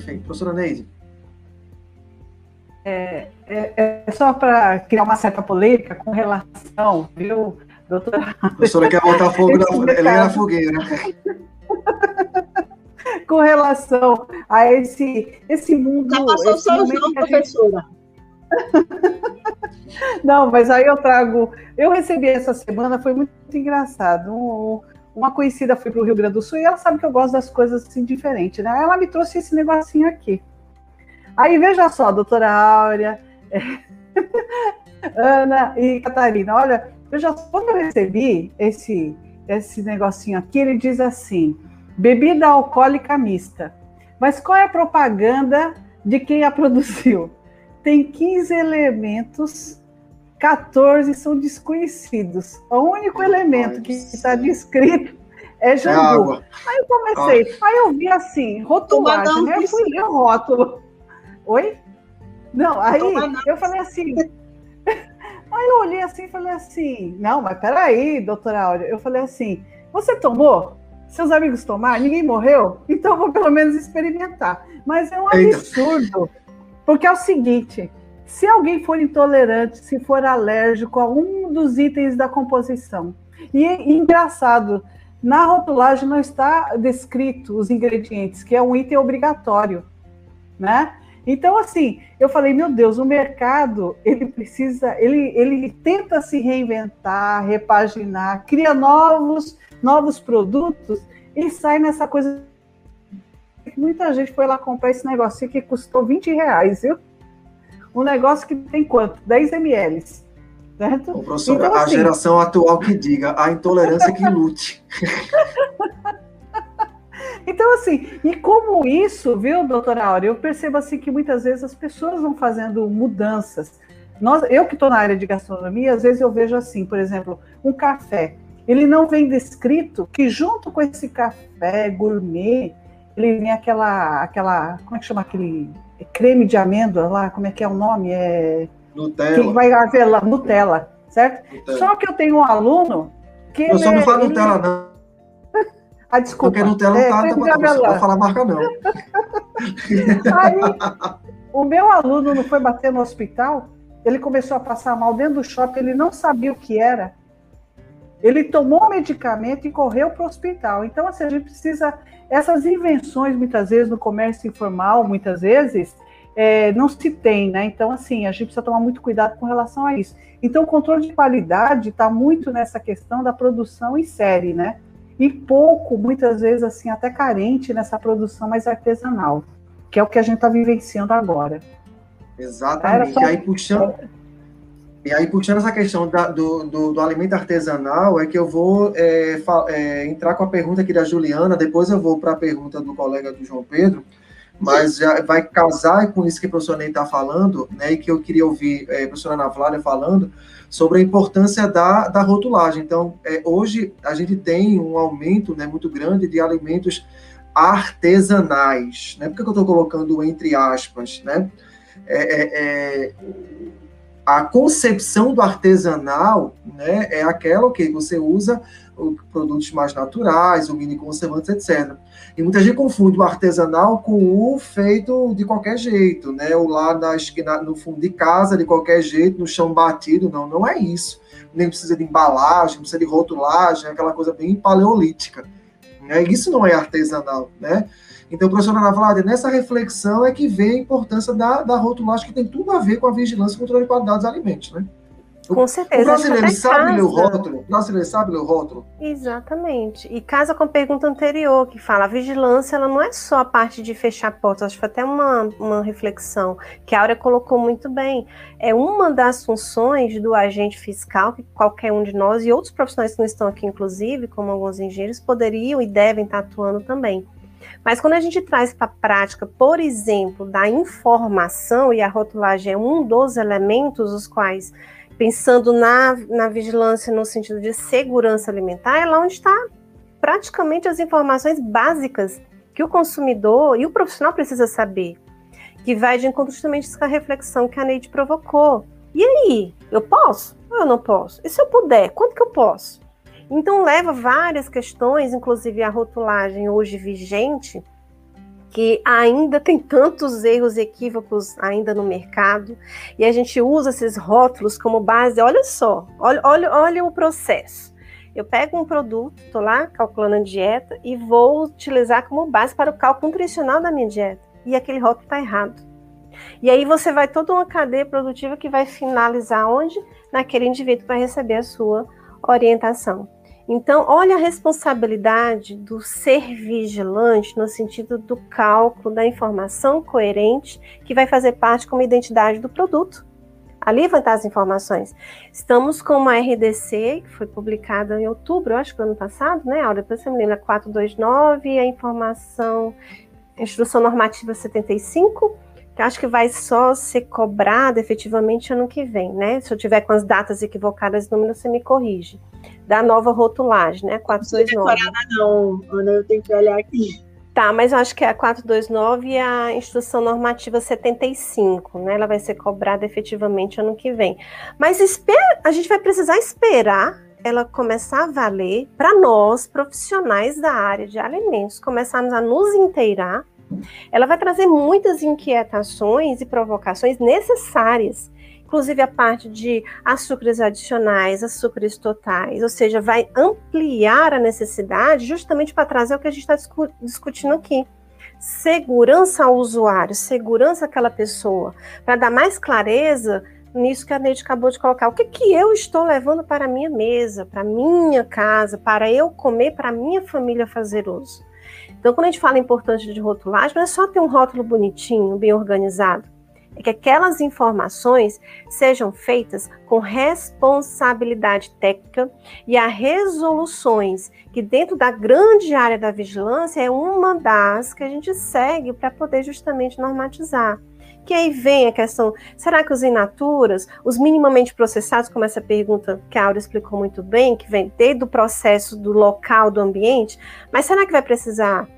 Perfeito. Professora Neide. É, é, é só para criar uma certa polêmica com relação, viu, doutora? A professora quer botar fogo na, ela na fogueira. com relação a esse, esse mundo. Já passou esse São João, professora. Não, mas aí eu trago. Eu recebi essa semana, foi muito engraçado. Um, uma conhecida foi para o Rio Grande do Sul e ela sabe que eu gosto das coisas assim diferentes, né? Ela me trouxe esse negocinho aqui. Aí veja só, doutora Áurea, Ana e Catarina, olha, veja quando eu recebi esse, esse negocinho aqui, ele diz assim: bebida alcoólica mista. Mas qual é a propaganda de quem a produziu? Tem 15 elementos, 14 são desconhecidos. O único elemento que está descrito é jambu. É aí eu comecei, ah. aí eu vi assim, rotulagem, né? Eu fui ler o rótulo. Oi? Não, aí eu falei assim. Aí eu olhei assim e falei assim: não, mas peraí, doutora Áurea. Eu falei assim: você tomou? Seus amigos tomaram? Ninguém morreu? Então eu vou pelo menos experimentar. Mas é um absurdo, porque é o seguinte: se alguém for intolerante, se for alérgico a um dos itens da composição, e, engraçado, na rotulagem não está descrito os ingredientes, que é um item obrigatório, né? Então, assim, eu falei, meu Deus, o mercado, ele precisa, ele, ele tenta se reinventar, repaginar, cria novos, novos produtos e sai nessa coisa. Muita gente foi lá comprar esse negocinho que custou 20 reais, viu? Um negócio que tem quanto? 10 ml. Certo? Ô, professora, então, assim, a geração atual que diga, a intolerância que lute. Então, assim, e como isso, viu, doutora Áurea, eu percebo assim que muitas vezes as pessoas vão fazendo mudanças. Nós, eu que estou na área de gastronomia, às vezes eu vejo assim, por exemplo, um café. Ele não vem descrito que junto com esse café gourmet, ele vem aquela, aquela, como é que chama aquele creme de amêndoa lá, como é que é o nome? É Nutella. Que vai avelã, Nutella, certo? Nutella. Só que eu tenho um aluno que eu só não falo é, Nutella não. Ah, desculpa. Porque Nutella é, tá, tá, não pode falar marca, não. Aí, o meu aluno não foi bater no hospital, ele começou a passar mal dentro do shopping, ele não sabia o que era. Ele tomou o medicamento e correu para o hospital. Então, assim, a gente precisa. Essas invenções, muitas vezes, no comércio informal, muitas vezes, é, não se tem, né? Então, assim, a gente precisa tomar muito cuidado com relação a isso. Então, o controle de qualidade está muito nessa questão da produção em série, né? e pouco, muitas vezes, assim, até carente nessa produção mais artesanal, que é o que a gente está vivenciando agora. Exatamente. Só... E aí, puxando, e aí, puxando essa questão da, do, do, do, alimento artesanal, é que eu vou é, é, entrar com a pergunta aqui da Juliana, depois eu vou para a pergunta do colega do João Pedro, mas já vai casar com isso que a professora Ney está falando, né, e que eu queria ouvir é, a professora Ana Flávia falando, sobre a importância da, da rotulagem. Então, é, hoje a gente tem um aumento né, muito grande de alimentos artesanais. Né? Por que eu estou colocando entre aspas? Né? É, é, é, a concepção do artesanal né, é aquela que você usa produtos mais naturais, o mini conservantes, etc. E muita gente confunde o artesanal com o feito de qualquer jeito, né? Ou lá na esquina, no fundo de casa, de qualquer jeito, no chão batido. Não, não é isso. Nem precisa de embalagem, precisa de rotulagem, aquela coisa bem paleolítica. Né? Isso não é artesanal, né? Então, professora Ana Flávia, nessa reflexão é que vem a importância da, da rotulagem, que tem tudo a ver com a vigilância e controle de qualidade dos alimentos, né? Com certeza. O brasileiro sabe ler o rótulo? O brasileiro sabe ler o rótulo? Exatamente. E casa com a pergunta anterior, que fala, a vigilância ela não é só a parte de fechar portas, acho que foi até uma, uma reflexão que a Áurea colocou muito bem. É uma das funções do agente fiscal, que qualquer um de nós, e outros profissionais que não estão aqui, inclusive, como alguns engenheiros, poderiam e devem estar atuando também. Mas quando a gente traz para a prática, por exemplo, da informação, e a rotulagem é um dos elementos os quais pensando na, na vigilância no sentido de segurança alimentar, é lá onde está praticamente as informações básicas que o consumidor e o profissional precisa saber, que vai de encontro justamente com a reflexão que a Neide provocou. E aí, eu posso ou eu não posso? E se eu puder, quanto que eu posso? Então leva várias questões, inclusive a rotulagem hoje vigente, que ainda tem tantos erros e equívocos ainda no mercado, e a gente usa esses rótulos como base. Olha só, olha, olha, olha o processo. Eu pego um produto, estou lá calculando a dieta e vou utilizar como base para o cálculo nutricional da minha dieta. E aquele rótulo está errado. E aí você vai toda uma cadeia produtiva que vai finalizar onde? Naquele indivíduo que vai receber a sua orientação. Então, olha a responsabilidade do ser vigilante no sentido do cálculo da informação coerente que vai fazer parte como identidade do produto. Ali vão estar as informações. Estamos com uma RDC que foi publicada em outubro, acho que do ano passado, né, Aura? Depois você me lembra, 429, a informação, Instrução Normativa 75, que acho que vai só ser cobrada efetivamente ano que vem, né? Se eu tiver com as datas equivocadas, número você me corrige da nova rotulagem, né? 429. Não, Ana, eu tenho que olhar aqui. Tá, mas eu acho que é a 429 e a instrução normativa 75, né? Ela vai ser cobrada efetivamente ano que vem. Mas espera, a gente vai precisar esperar ela começar a valer para nós, profissionais da área de alimentos, começarmos a nos inteirar. Ela vai trazer muitas inquietações e provocações necessárias inclusive a parte de açúcares adicionais, açúcares totais, ou seja, vai ampliar a necessidade justamente para trazer o que a gente está discutindo aqui. Segurança ao usuário, segurança àquela pessoa, para dar mais clareza nisso que a Neide acabou de colocar. O que, que eu estou levando para a minha mesa, para a minha casa, para eu comer, para a minha família fazer uso. Então, quando a gente fala importante de rotulagem, não é só ter um rótulo bonitinho, bem organizado é que aquelas informações sejam feitas com responsabilidade técnica e a resoluções que dentro da grande área da vigilância é uma das que a gente segue para poder justamente normatizar. Que aí vem a questão, será que os inaturas, os minimamente processados, como essa pergunta que a Aura explicou muito bem, que vem desde o processo do local, do ambiente, mas será que vai precisar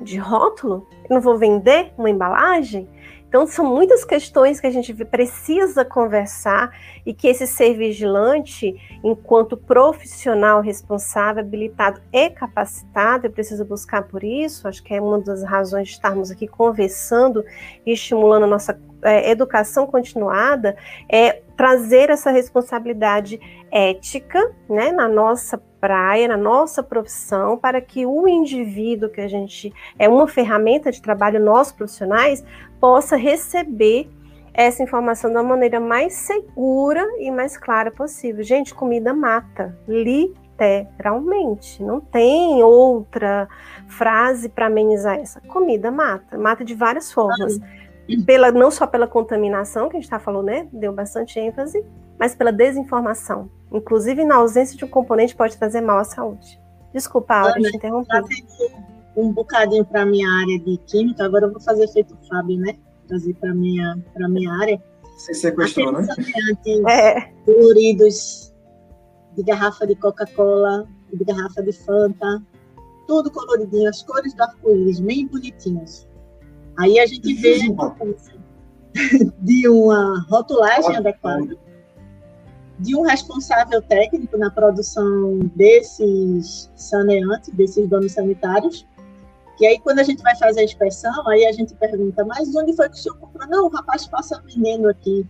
de rótulo? Eu não vou vender uma embalagem? Então, são muitas questões que a gente precisa conversar e que esse ser vigilante, enquanto profissional responsável, habilitado e capacitado, precisa buscar por isso. Acho que é uma das razões de estarmos aqui conversando e estimulando a nossa é, educação continuada, é trazer essa responsabilidade ética né, na nossa praia, na nossa profissão, para que o indivíduo que a gente é uma ferramenta de trabalho, nós profissionais, possa receber essa informação da maneira mais segura e mais clara possível. Gente, comida mata, literalmente. Não tem outra frase para amenizar essa. Comida mata, mata de várias formas. Pela, não só pela contaminação, que a gente está falando, né? Deu bastante ênfase, mas pela desinformação. Inclusive, na ausência de um componente, pode trazer mal à saúde. Desculpa, Aura, te interromper. Um bocadinho para a minha área de química, agora eu vou fazer feito o Fábio, né? Trazer para a minha, minha área. Você sequestrou, né? É. coloridos de garrafa de Coca-Cola, de garrafa de Fanta, tudo coloridinho, as cores do arco-íris, bem bonitinhas. Aí a gente vê a importância de uma rotulagem adequada de um responsável técnico na produção desses saneantes, desses donos sanitários. E aí, quando a gente vai fazer a inspeção, aí a gente pergunta, mas onde foi que o senhor comprou? Não, o rapaz passa vendendo aqui.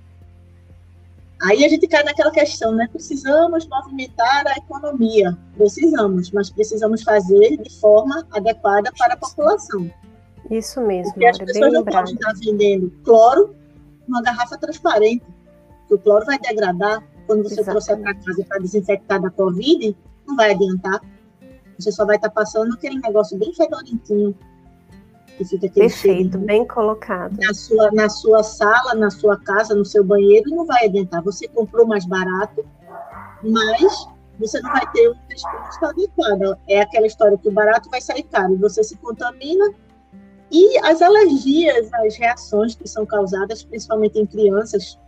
Aí a gente cai naquela questão, né? Precisamos movimentar a economia. Precisamos, mas precisamos fazer de forma adequada para a população. Isso mesmo. Porque as pessoas não podem estar vendendo cloro numa garrafa transparente, porque o cloro vai degradar, quando você Exatamente. trouxer para casa para desinfectar da Covid, não vai adiantar. Você só vai estar tá passando aquele negócio bem fedorentinho. Que fica aquele Perfeito, bem colocado. Na sua, na sua sala, na sua casa, no seu banheiro, não vai adiantar. Você comprou mais barato, mas você não vai ter uma resposta adequada. É aquela história que o barato vai sair caro e você se contamina. E as alergias, as reações que são causadas, principalmente em crianças,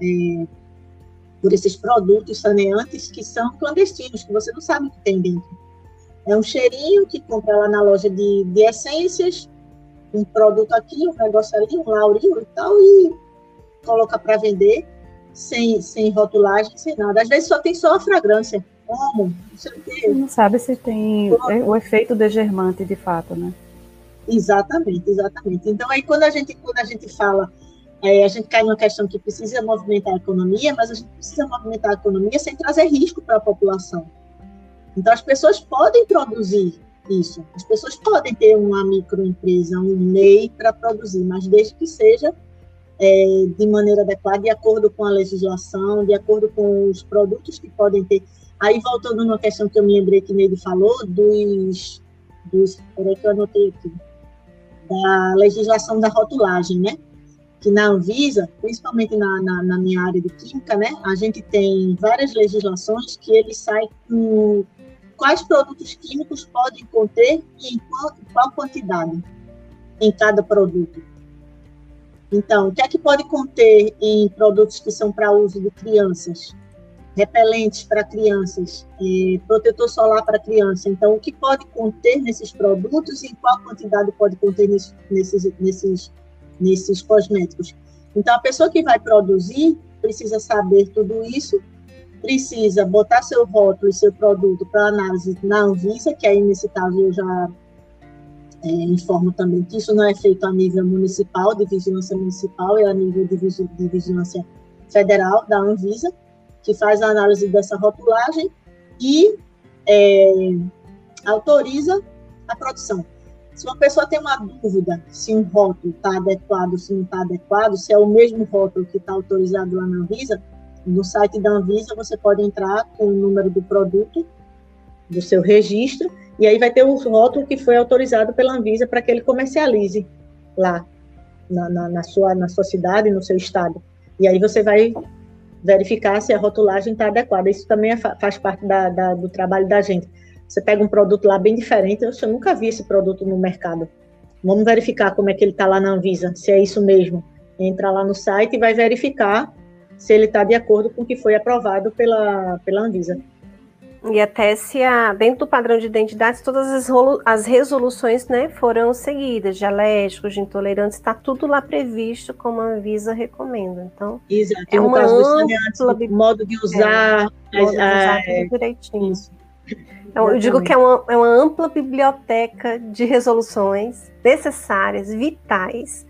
é, por esses produtos saneantes que são clandestinos, que você não sabe o que tem dentro. É um cheirinho que compra lá na loja de, de essências, um produto aqui, um negócio ali, um laurinho e tal, e coloca para vender sem, sem rotulagem, sem nada. Às vezes só tem só a fragrância. Como? Não sei o quê. Não sabe se tem o efeito degermante de fato, né? Exatamente, exatamente. Então aí quando a gente quando a gente fala é, a gente cai numa questão que precisa movimentar a economia, mas a gente precisa movimentar a economia sem trazer risco para a população. Então as pessoas podem produzir isso, as pessoas podem ter uma microempresa, um MEI para produzir, mas desde que seja é, de maneira adequada, de acordo com a legislação, de acordo com os produtos que podem ter. Aí, voltando numa questão que eu me lembrei que Neide falou, dos. dos peraí que eu anotei aqui. Da legislação da rotulagem, né? Que na Anvisa, principalmente na, na, na minha área de química, né? A gente tem várias legislações que ele sai com quais produtos químicos podem conter e em qual, qual quantidade em cada produto. Então, o que é que pode conter em produtos que são para uso de crianças? Repelentes para crianças, é, protetor solar para criança. Então, o que pode conter nesses produtos e em qual quantidade pode conter nesses, nesses, nesses, nesses cosméticos? Então, a pessoa que vai produzir precisa saber tudo isso, precisa botar seu rótulo e seu produto para análise na Anvisa, que aí nesse caso eu já é, informo também que isso não é feito a nível municipal, de vigilância municipal, é a nível de, de vigilância federal, da Anvisa, que faz a análise dessa rotulagem e é, autoriza a produção. Se uma pessoa tem uma dúvida se um rótulo está adequado, se não está adequado, se é o mesmo rótulo que está autorizado lá na Anvisa, no site da Anvisa você pode entrar com o número do produto, do seu registro, e aí vai ter o rótulo que foi autorizado pela Anvisa para que ele comercialize lá na, na, na, sua, na sua cidade, no seu estado. E aí você vai verificar se a rotulagem está adequada. Isso também é, faz parte da, da, do trabalho da gente. Você pega um produto lá bem diferente, eu, eu nunca vi esse produto no mercado. Vamos verificar como é que ele está lá na Anvisa, se é isso mesmo. Entra lá no site e vai verificar se ele está de acordo com o que foi aprovado pela, pela Anvisa. E até se a, dentro do padrão de identidade, todas as, as resoluções né, foram seguidas, de alérgicos, de intolerantes, está tudo lá previsto como a Anvisa recomenda. Então, Exato. é no uma caso ampla, modo de usar, é, modo de usar é, direitinho. Isso. Então, eu digo que é uma, é uma ampla biblioteca de resoluções necessárias, vitais,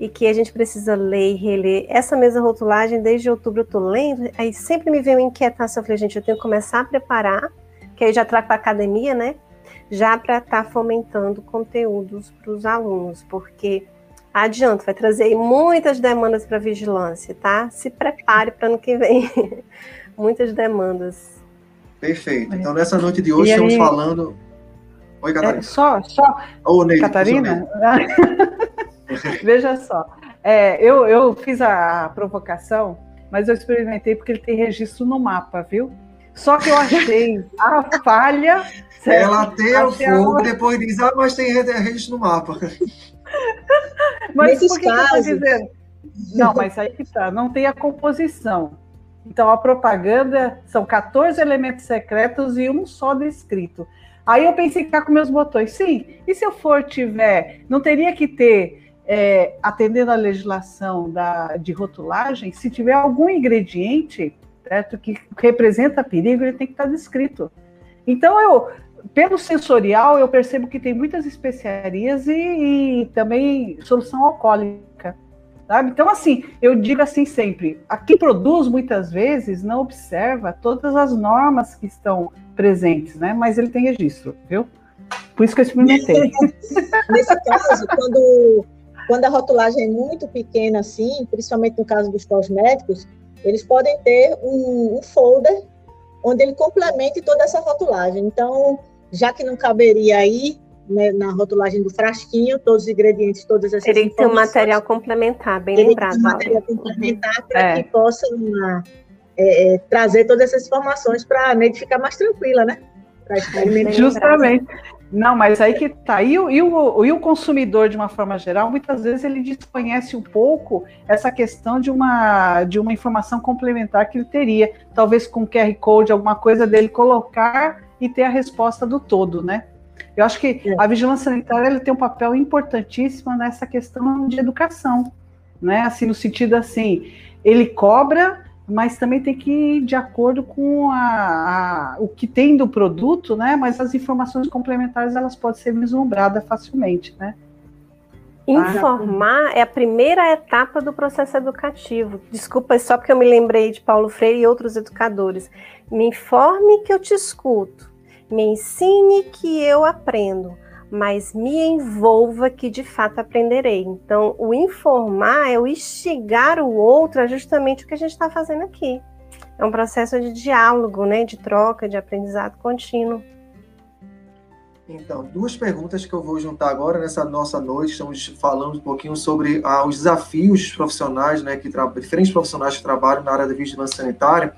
e que a gente precisa ler e reler. Essa mesa rotulagem, desde outubro eu tô lendo, aí sempre me vem uma inquietação, eu falei, gente, eu tenho que começar a preparar, que aí já trago para academia, né? Já para estar tá fomentando conteúdos para os alunos, porque adianta, vai trazer muitas demandas para vigilância, tá? Se prepare para ano que vem. muitas demandas. Perfeito. Então, nessa noite de hoje, estamos falando. Oi, Catarina. É, só, só. Ô, Ney, Catarina? Veja só, é, eu, eu fiz a provocação, mas eu experimentei porque ele tem registro no mapa, viu? Só que eu achei a falha. Ela tem o fogo, a... depois diz, ah, mas tem registro no mapa. Mas Nesses por que casos... eu dizendo? Não, mas aí que tá, não tem a composição. Então a propaganda são 14 elementos secretos e um só descrito. Aí eu pensei que tá com meus botões. Sim, e se eu for tiver, não teria que ter é, atendendo à legislação da, de rotulagem, se tiver algum ingrediente certo, que representa perigo, ele tem que estar descrito. Então, eu, pelo sensorial, eu percebo que tem muitas especiarias e, e também solução alcoólica. Sabe? Então, assim, eu digo assim sempre: a quem produz muitas vezes não observa todas as normas que estão presentes, né? Mas ele tem registro, viu? Por isso que eu experimentei. Nesse caso, quando quando a rotulagem é muito pequena, assim, principalmente no caso dos cosméticos, eles podem ter um, um folder onde ele complemente toda essa rotulagem. Então, já que não caberia aí né, na rotulagem do frasquinho, todos os ingredientes, todas essas Teria que ter um material complementar, bem lembrado. Um material complementar para é. que possa é, é, trazer todas essas informações para a Neide ficar mais tranquila, né? Justamente. Não, mas aí que tá. E o, e, o, e o consumidor, de uma forma geral, muitas vezes ele desconhece um pouco essa questão de uma, de uma informação complementar que ele teria, talvez com QR Code, alguma coisa dele colocar e ter a resposta do todo, né? Eu acho que é. a vigilância sanitária ele tem um papel importantíssimo nessa questão de educação, né? Assim, no sentido assim, ele cobra mas também tem que ir de acordo com a, a, o que tem do produto, né? Mas as informações complementares elas podem ser vislumbradas facilmente, né? Informar é a primeira etapa do processo educativo. Desculpa, só porque eu me lembrei de Paulo Freire e outros educadores. Me informe que eu te escuto. Me ensine que eu aprendo mas me envolva que de fato aprenderei. Então, o informar é o instigar o outro, é justamente o que a gente está fazendo aqui. É um processo de diálogo, né, de troca, de aprendizado contínuo. Então, duas perguntas que eu vou juntar agora nessa nossa noite. Estamos falando um pouquinho sobre ah, os desafios profissionais, né, que diferentes profissionais que trabalham na área da vigilância sanitária.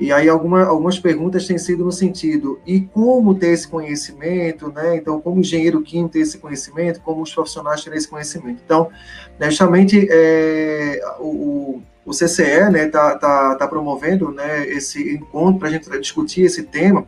E aí alguma, algumas perguntas têm sido no sentido, e como ter esse conhecimento, né? Então, como engenheiro químico ter esse conhecimento, como os profissionais terem esse conhecimento. Então, justamente, é, o, o CCE né, tá, tá, tá promovendo né, esse encontro para a gente discutir esse tema,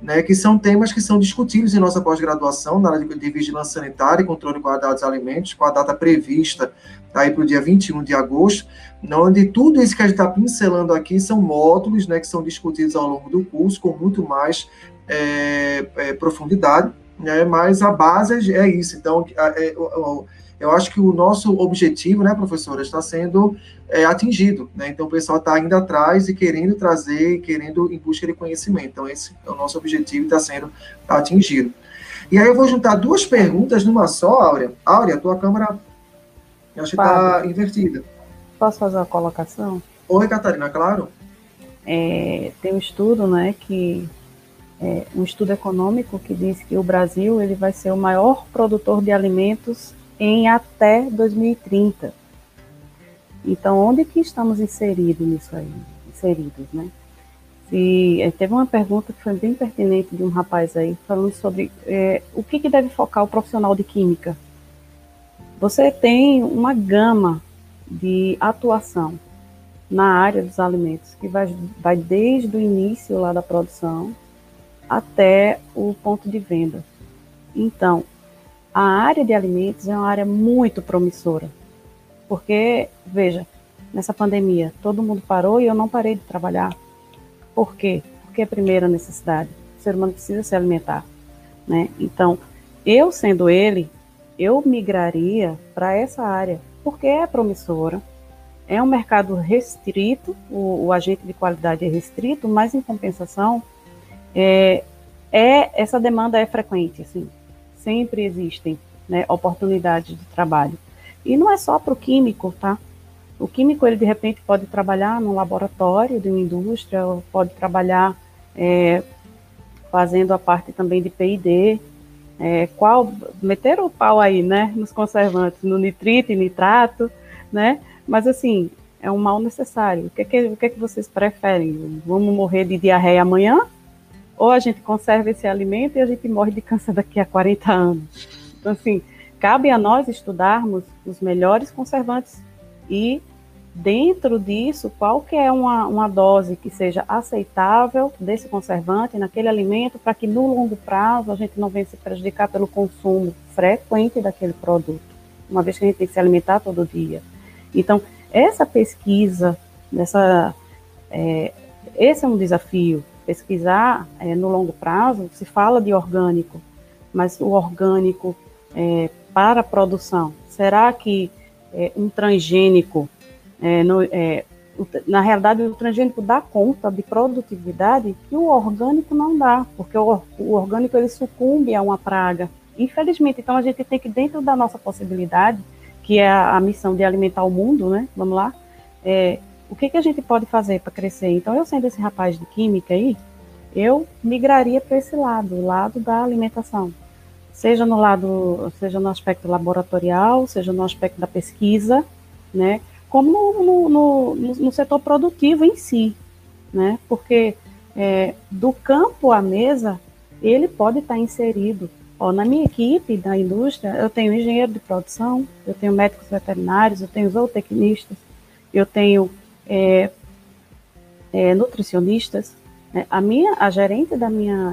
né, que são temas que são discutidos em nossa pós-graduação na área de, de, vigilância sanitária e controle de dos alimentos, com a data prevista aí para o dia 21 de agosto, onde tudo isso que a gente está pincelando aqui são módulos né, que são discutidos ao longo do curso com muito mais é, é, profundidade, né, mas a base é isso. Então, é, eu acho que o nosso objetivo, né, professora, está sendo é, atingido. Né? Então, o pessoal está indo atrás e querendo trazer, querendo em busca de conhecimento. Então, esse é o nosso objetivo e está sendo atingido. E aí eu vou juntar duas perguntas numa só, Áurea. Áurea, tua câmera eu acho que está invertida. Posso fazer uma colocação? Oi, Catarina, claro. É, tem um estudo, né, que é, um estudo econômico que diz que o Brasil ele vai ser o maior produtor de alimentos em até 2030. Então, onde que estamos inseridos nisso aí? Inseridos, né? E eh, teve uma pergunta que foi bem pertinente de um rapaz aí, falando sobre é, o que, que deve focar o profissional de química. Você tem uma gama de atuação na área dos alimentos, que vai, vai desde o início lá da produção até o ponto de venda. Então, a área de alimentos é uma área muito promissora, porque, veja, nessa pandemia, todo mundo parou e eu não parei de trabalhar. Por quê? Porque é primeira necessidade. O ser humano precisa se alimentar, né? Então, eu sendo ele, eu migraria para essa área, porque é promissora, é um mercado restrito, o, o, agente de qualidade é restrito, mas em compensação, é, é essa demanda é frequente, assim, sempre existem né, oportunidades de trabalho. E não é só para o químico, tá? O químico, ele de repente pode trabalhar no laboratório de uma indústria, pode trabalhar é, fazendo a parte também de P&D, é, qual, meter o pau aí, né, nos conservantes, no nitrito e nitrato, né, mas assim, é um mal necessário. O que é que, o que, é que vocês preferem? Vamos morrer de diarreia amanhã? Ou a gente conserva esse alimento e a gente morre de câncer daqui a 40 anos. Então, assim, cabe a nós estudarmos os melhores conservantes e, dentro disso, qual que é uma, uma dose que seja aceitável desse conservante naquele alimento para que, no longo prazo, a gente não venha se prejudicar pelo consumo frequente daquele produto, uma vez que a gente tem que se alimentar todo dia. Então, essa pesquisa, essa, é, esse é um desafio, pesquisar é, no longo prazo, se fala de orgânico, mas o orgânico é, para a produção, será que é, um transgênico, é, no, é, na realidade, o transgênico dá conta de produtividade que o orgânico não dá, porque o, o orgânico ele sucumbe a uma praga. Infelizmente, então a gente tem que, dentro da nossa possibilidade, que é a, a missão de alimentar o mundo, né? Vamos lá, é, o que, que a gente pode fazer para crescer? Então, eu sendo esse rapaz de química aí, eu migraria para esse lado, o lado da alimentação. Seja no lado, seja no aspecto laboratorial, seja no aspecto da pesquisa, né? Como no, no, no, no setor produtivo em si, né? Porque é, do campo à mesa, ele pode estar inserido. Ó, na minha equipe da indústria, eu tenho engenheiro de produção, eu tenho médicos veterinários, eu tenho zootecnistas, eu tenho é, é, nutricionistas. Né? A minha, a gerente da minha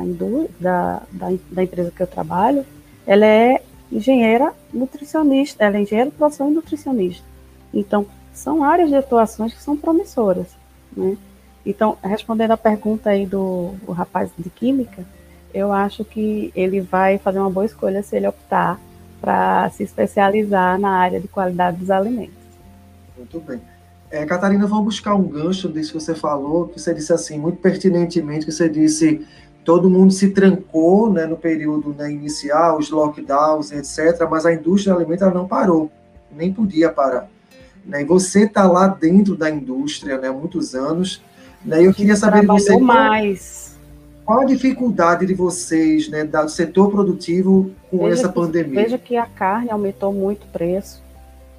da, da, da, empresa que eu trabalho, ela é engenheira nutricionista, ela é engenheira de produção e nutricionista. Então, são áreas de atuações que são promissoras, né? Então, respondendo a pergunta aí do, rapaz de química, eu acho que ele vai fazer uma boa escolha se ele optar para se especializar na área de qualidade dos alimentos. Muito bem. É, Catarina, vamos buscar um gancho disso que você falou, que você disse assim, muito pertinentemente, que você disse todo mundo se trancou né, no período né, inicial, os lockdowns, etc., mas a indústria alimentar não parou, nem podia parar. Né? E você está lá dentro da indústria né, há muitos anos, né, e eu queria saber de você... mais. Qual a dificuldade de vocês, né, do setor produtivo com veja essa que, pandemia? Veja que a carne aumentou muito o preço,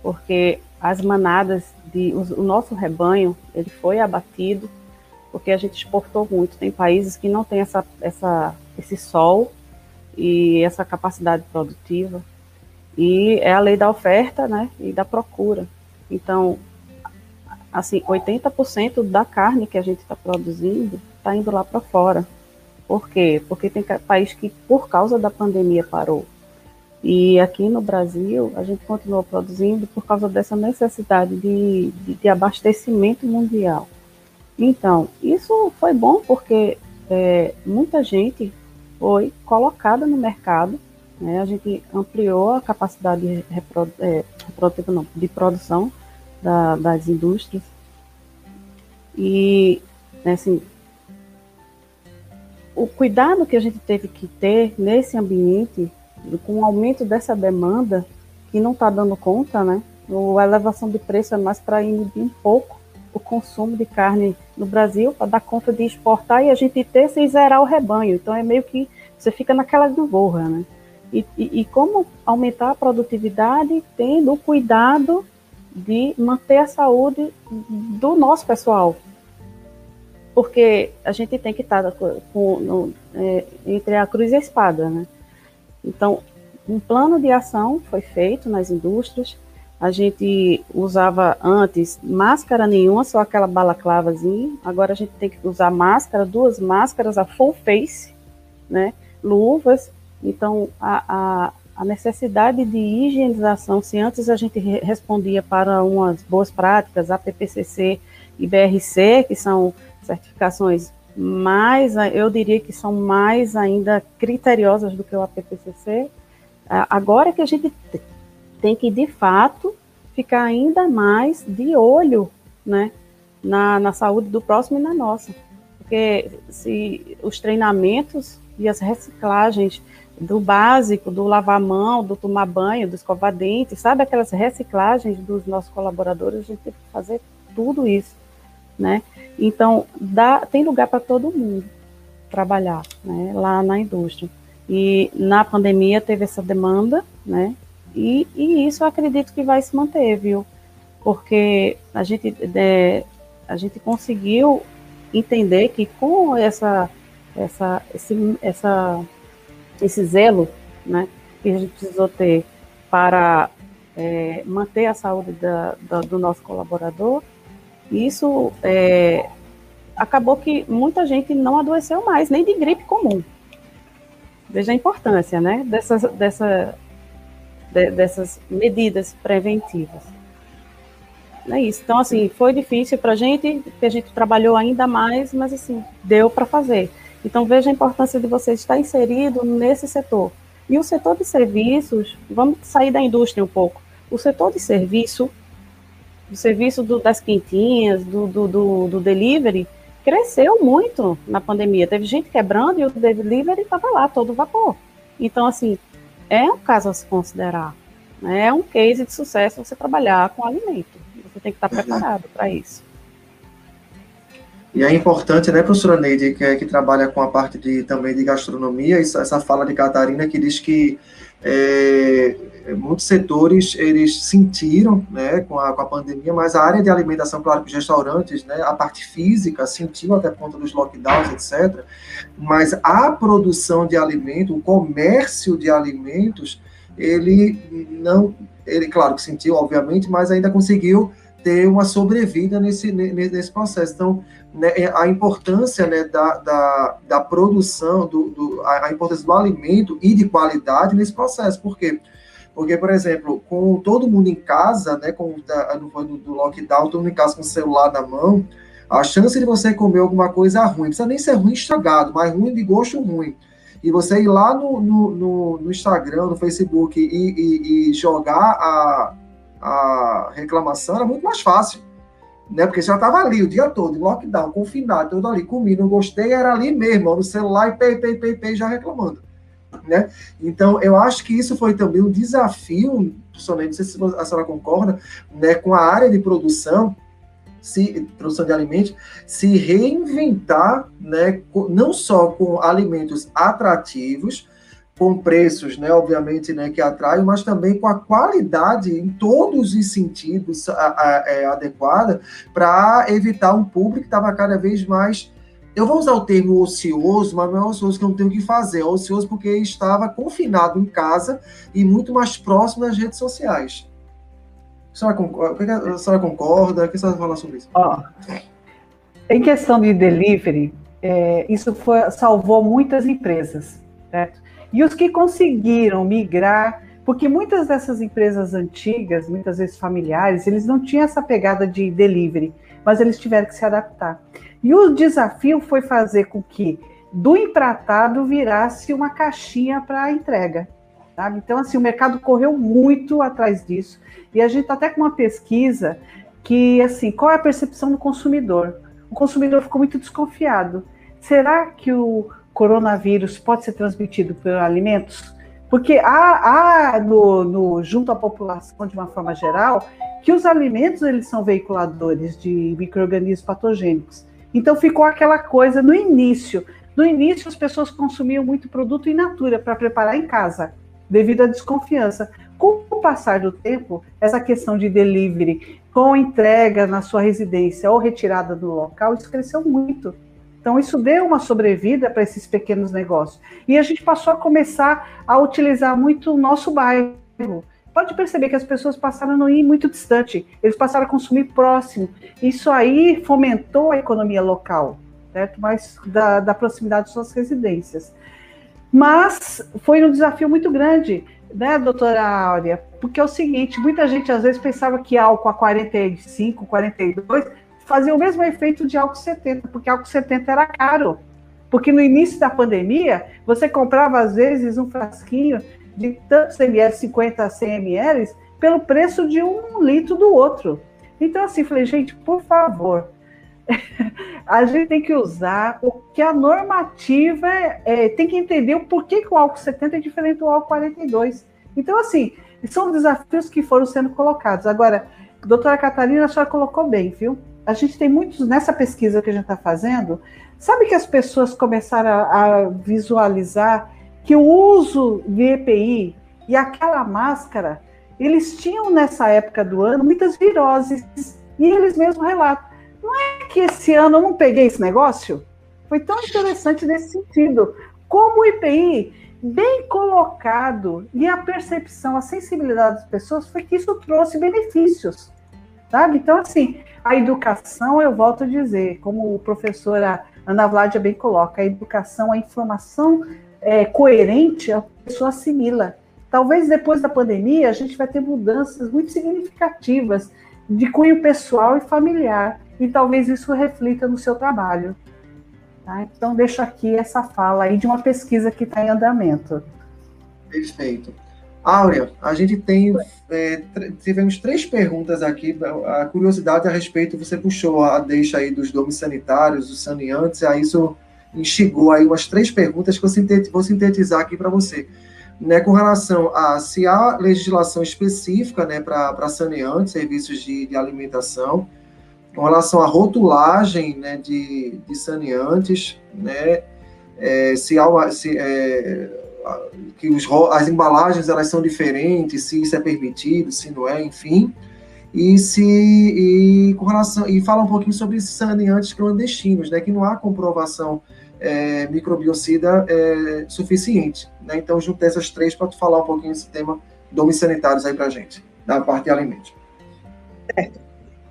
porque as manadas, de, o, nosso rebanho, ele foi abatido, porque a gente exportou muito. Tem países que não têm essa, essa, esse sol e essa capacidade produtiva. E é a lei da oferta né, e da procura. Então, assim, 80% da carne que a gente está produzindo está indo lá para fora. Por quê? Porque tem país que, por causa da pandemia, parou. E aqui no Brasil, a gente continuou produzindo por causa dessa necessidade de, de, de abastecimento mundial. Então, isso foi bom porque é, muita gente foi colocada no mercado, né? a gente ampliou a capacidade de, é, não, de produção da, das indústrias. E, né, assim, o cuidado que a gente teve que ter nesse ambiente com o aumento dessa demanda, que não está dando conta, né? A elevação de preço é mais para inibir um pouco o consumo de carne no Brasil, para dar conta de exportar e a gente ter sem zerar o rebanho. Então é meio que você fica naquela gangorra, né? E, e, e como aumentar a produtividade tendo o cuidado de manter a saúde do nosso pessoal. Porque a gente tem que estar com, com, é, entre a cruz e a espada, né? Então, um plano de ação foi feito nas indústrias. A gente usava antes máscara nenhuma, só aquela balaclavazinha. Agora a gente tem que usar máscara, duas máscaras, a full face, né? Luvas. Então, a, a, a necessidade de higienização, se antes a gente respondia para umas boas práticas, a PPCC e BRC, que são certificações mais, eu diria que são mais ainda criteriosas do que o APPCC. Agora que a gente tem que, de fato, ficar ainda mais de olho né, na, na saúde do próximo e na nossa. Porque se os treinamentos e as reciclagens do básico, do lavar mão, do tomar banho, do escovar dente, sabe aquelas reciclagens dos nossos colaboradores, a gente tem que fazer tudo isso, né? Então, dá, tem lugar para todo mundo trabalhar né, lá na indústria. E na pandemia teve essa demanda, né? E, e isso eu acredito que vai se manter, viu? Porque a gente, é, a gente conseguiu entender que com essa, essa, esse, essa, esse zelo né, que a gente precisou ter para é, manter a saúde da, da, do nosso colaborador, isso é, acabou que muita gente não adoeceu mais, nem de gripe comum. Veja a importância, né, dessas, dessa, de, dessas medidas preventivas. É isso. Então, assim, foi difícil para a gente, porque a gente trabalhou ainda mais, mas, assim, deu para fazer. Então, veja a importância de você estar inserido nesse setor. E o setor de serviços, vamos sair da indústria um pouco. O setor de serviço do serviço do, das quentinhas, do, do, do, do delivery, cresceu muito na pandemia. Teve gente quebrando e o delivery estava lá, todo vapor. Então, assim, é um caso a se considerar. Né? É um case de sucesso você trabalhar com alimento. Você tem que estar preparado para isso. E é importante, né, professora Neide, que, é, que trabalha com a parte de, também de gastronomia, essa fala de Catarina que diz que é, muitos setores eles sentiram né, com, a, com a pandemia, mas a área de alimentação, claro que os restaurantes, né, a parte física sentiu até conta dos lockdowns, etc. Mas a produção de alimento, o comércio de alimentos, ele não, ele claro que sentiu, obviamente, mas ainda conseguiu ter uma sobrevida nesse, nesse processo. Então, né, a importância né, da, da, da produção, do, do, a, importância do alimento e de qualidade nesse processo. Por quê? Porque, por exemplo, com todo mundo em casa, né, com no, do lockdown, todo mundo em casa com o celular na mão, a chance de você comer alguma coisa ruim, não precisa nem ser ruim estragado, mas ruim de gosto ruim. E você ir lá no, no, no, no Instagram, no Facebook e, e, e jogar a, a reclamação era muito mais fácil né? Porque já estava ali o dia todo, lockdown, confinado, todo ali, comi, não gostei, era ali mesmo, no celular e pei, pei, pei, pei, já reclamando, né? Então, eu acho que isso foi também um desafio, principalmente, não sei se a senhora concorda, né, com a área de produção, se, produção de alimentos, se reinventar, né, não só com alimentos atrativos, com preços, né, obviamente, né, que atraem, mas também com a qualidade em todos os sentidos a, a, é, adequada para evitar um público que estava cada vez mais. Eu vou usar o termo ocioso, mas não é ocioso que eu não tenho o que fazer, é ocioso porque estava confinado em casa e muito mais próximo das redes sociais. A senhora concorda? A senhora concorda? O que a senhora fala sobre isso? Ó, em questão de delivery, é, isso foi, salvou muitas empresas, certo? E os que conseguiram migrar, porque muitas dessas empresas antigas, muitas vezes familiares, eles não tinham essa pegada de delivery, mas eles tiveram que se adaptar. E o desafio foi fazer com que do empratado virasse uma caixinha para entrega. Sabe? Então, assim, o mercado correu muito atrás disso. E a gente está até com uma pesquisa que, assim, qual é a percepção do consumidor? O consumidor ficou muito desconfiado. Será que o, coronavírus pode ser transmitido por alimentos? Porque há, há no, no, junto à população, de uma forma geral, que os alimentos eles são veiculadores de micro-organismos patogênicos. Então ficou aquela coisa no início. No início, as pessoas consumiam muito produto in natura para preparar em casa, devido à desconfiança. Com o passar do tempo, essa questão de delivery com entrega na sua residência ou retirada do local, isso cresceu muito. Então, isso deu uma sobrevida para esses pequenos negócios. E a gente passou a começar a utilizar muito o nosso bairro. Pode perceber que as pessoas passaram a não ir muito distante, eles passaram a consumir próximo. Isso aí fomentou a economia local, certo? Mais da, da proximidade de suas residências. Mas foi um desafio muito grande, né, doutora Áurea? Porque é o seguinte, muita gente às vezes pensava que álcool a 45, 42 fazia o mesmo efeito de álcool 70, porque álcool 70 era caro. Porque no início da pandemia, você comprava às vezes um frasquinho de tantos ml, 50 a 100 ml, pelo preço de um litro do outro. Então, assim, falei, gente, por favor, a gente tem que usar o que a normativa é, tem que entender o porquê que o álcool 70 é diferente do álcool 42. Então, assim, são desafios que foram sendo colocados. Agora, doutora Catarina, a senhora colocou bem, viu? A gente tem muitos nessa pesquisa que a gente está fazendo. Sabe que as pessoas começaram a, a, visualizar que o uso de EPI e aquela máscara, eles tinham nessa época do ano muitas viroses e eles mesmos relatam. Não é que esse ano eu não peguei esse negócio? Foi tão interessante nesse sentido. Como o EPI bem colocado e a percepção, a sensibilidade das pessoas foi que isso trouxe benefícios, sabe? Então, assim, a educação, eu volto a dizer, como a professora Ana Vládia bem coloca, a educação, a informação é, coerente, a pessoa assimila. Talvez depois da pandemia a gente vai ter mudanças muito significativas de cunho pessoal e familiar, e talvez isso reflita no seu trabalho. Tá? Então, deixo aqui essa fala aí de uma pesquisa que está em andamento. Perfeito. Áurea, a gente tem é, tivemos três perguntas aqui. A curiosidade a respeito, você puxou a deixa aí dos domos sanitários, dos saneantes, aí isso instigou aí umas três perguntas que eu vou sintetizar aqui para você. Né, com relação a se há legislação específica né, para saneantes, serviços de, de, alimentação, com relação à rotulagem né, de, de saneantes, né, é, se há uma, se, é, que os, as embalagens elas são diferentes, se isso é permitido, se não é, enfim. E se e com relação e fala um pouquinho sobre saneantes clandestinos, né, que não há comprovação é, microbiocida é, suficiente, né? Então juntei essas três para falar um pouquinho desse tema domos sanitários aí para gente, da parte de alimentos. Certo.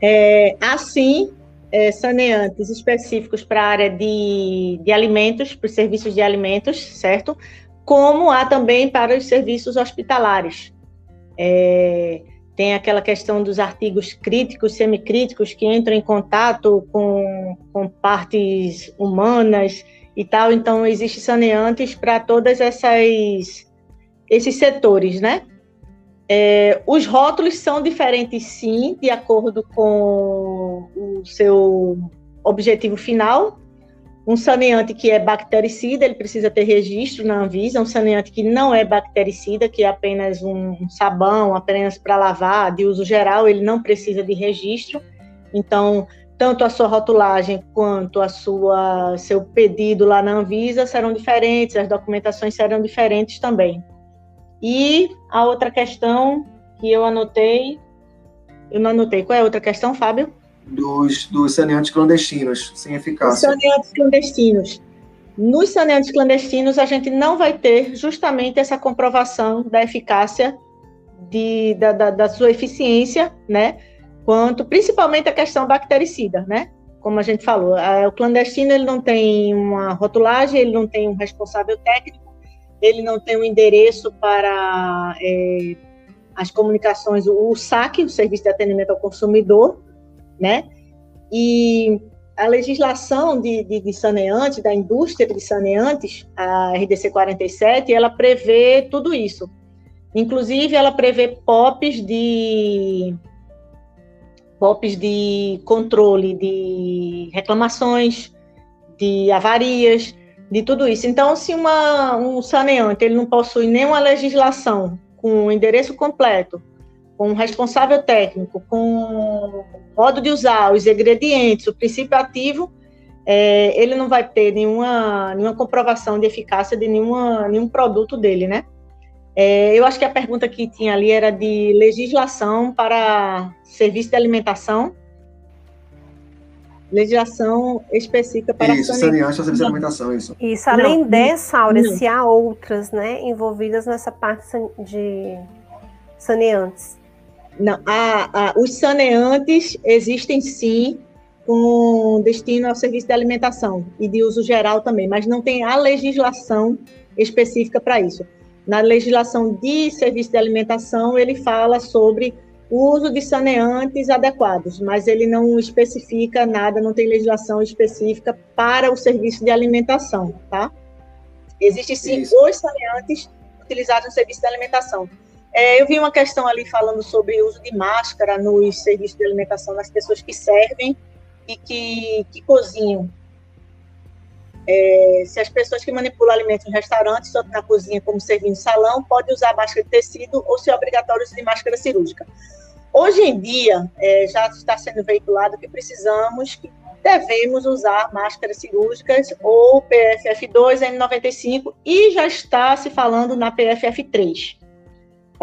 É, assim, é, saneantes específicos para a área de, de alimentos, para os serviços de alimentos, certo? Como há também para os serviços hospitalares. É, tem aquela questão dos artigos críticos, semicríticos, que entram em contato com, com partes humanas e tal. Então, existem saneantes para todas essas esses setores, né? É, os rótulos são diferentes, sim, de acordo com o seu objetivo final. Um saneante que é bactericida, ele precisa ter registro na Anvisa. Um saneante que não é bactericida, que é apenas um sabão, apenas para lavar, de uso geral, ele não precisa de registro. Então, tanto a sua rotulagem quanto a sua seu pedido lá na Anvisa serão diferentes, as documentações serão diferentes também. E a outra questão que eu anotei, eu não anotei. Qual é a outra questão, Fábio? Dos, dos saneantes clandestinos, sem eficácia. Os saneantes clandestinos. Nos saneantes clandestinos, a gente não vai ter justamente essa comprovação da eficácia, de, da, da, da sua eficiência, né? Quanto, principalmente a questão bactericida, né? Como a gente falou, o clandestino ele não tem uma rotulagem, ele não tem um responsável técnico, ele não tem um endereço para é, as comunicações, o SAC, o Serviço de Atendimento ao Consumidor, né? E a legislação de, de, de saneantes, da indústria de saneantes, a RDC 47, ela prevê tudo isso. Inclusive, ela prevê POPs de POPs de controle de reclamações, de avarias, de tudo isso. Então, se uma, um saneante ele não possui nenhuma legislação com o endereço completo, com o responsável técnico, com modo de usar, os ingredientes, o princípio ativo, é, ele não vai ter nenhuma, nenhuma comprovação de eficácia de nenhuma, nenhum produto dele, né? É, eu acho que a pergunta que tinha ali era de legislação para serviço de alimentação legislação específica para isso, saneante ou serviço de alimentação, isso. Isso, além não, dessa, não. se há outras, né, envolvidas nessa parte de saneantes. Não, a, a, os saneantes existem sim com destino ao serviço de alimentação e de uso geral também, mas não tem a legislação específica para isso. Na legislação de serviço de alimentação, ele fala sobre o uso de saneantes adequados, mas ele não especifica nada, não tem legislação específica para o serviço de alimentação, tá? Existem sim os saneantes utilizados no serviço de alimentação. É, eu vi uma questão ali falando sobre o uso de máscara nos serviços de alimentação das pessoas que servem e que, que cozinham. É, se as pessoas que manipulam alimentos em restaurantes, tanto na cozinha como servindo salão, podem usar máscara de tecido ou se é obrigatório usar máscara cirúrgica. Hoje em dia, é, já está sendo veiculado que precisamos, que devemos usar máscaras cirúrgicas ou PFF2 N95 e já está se falando na PFF3,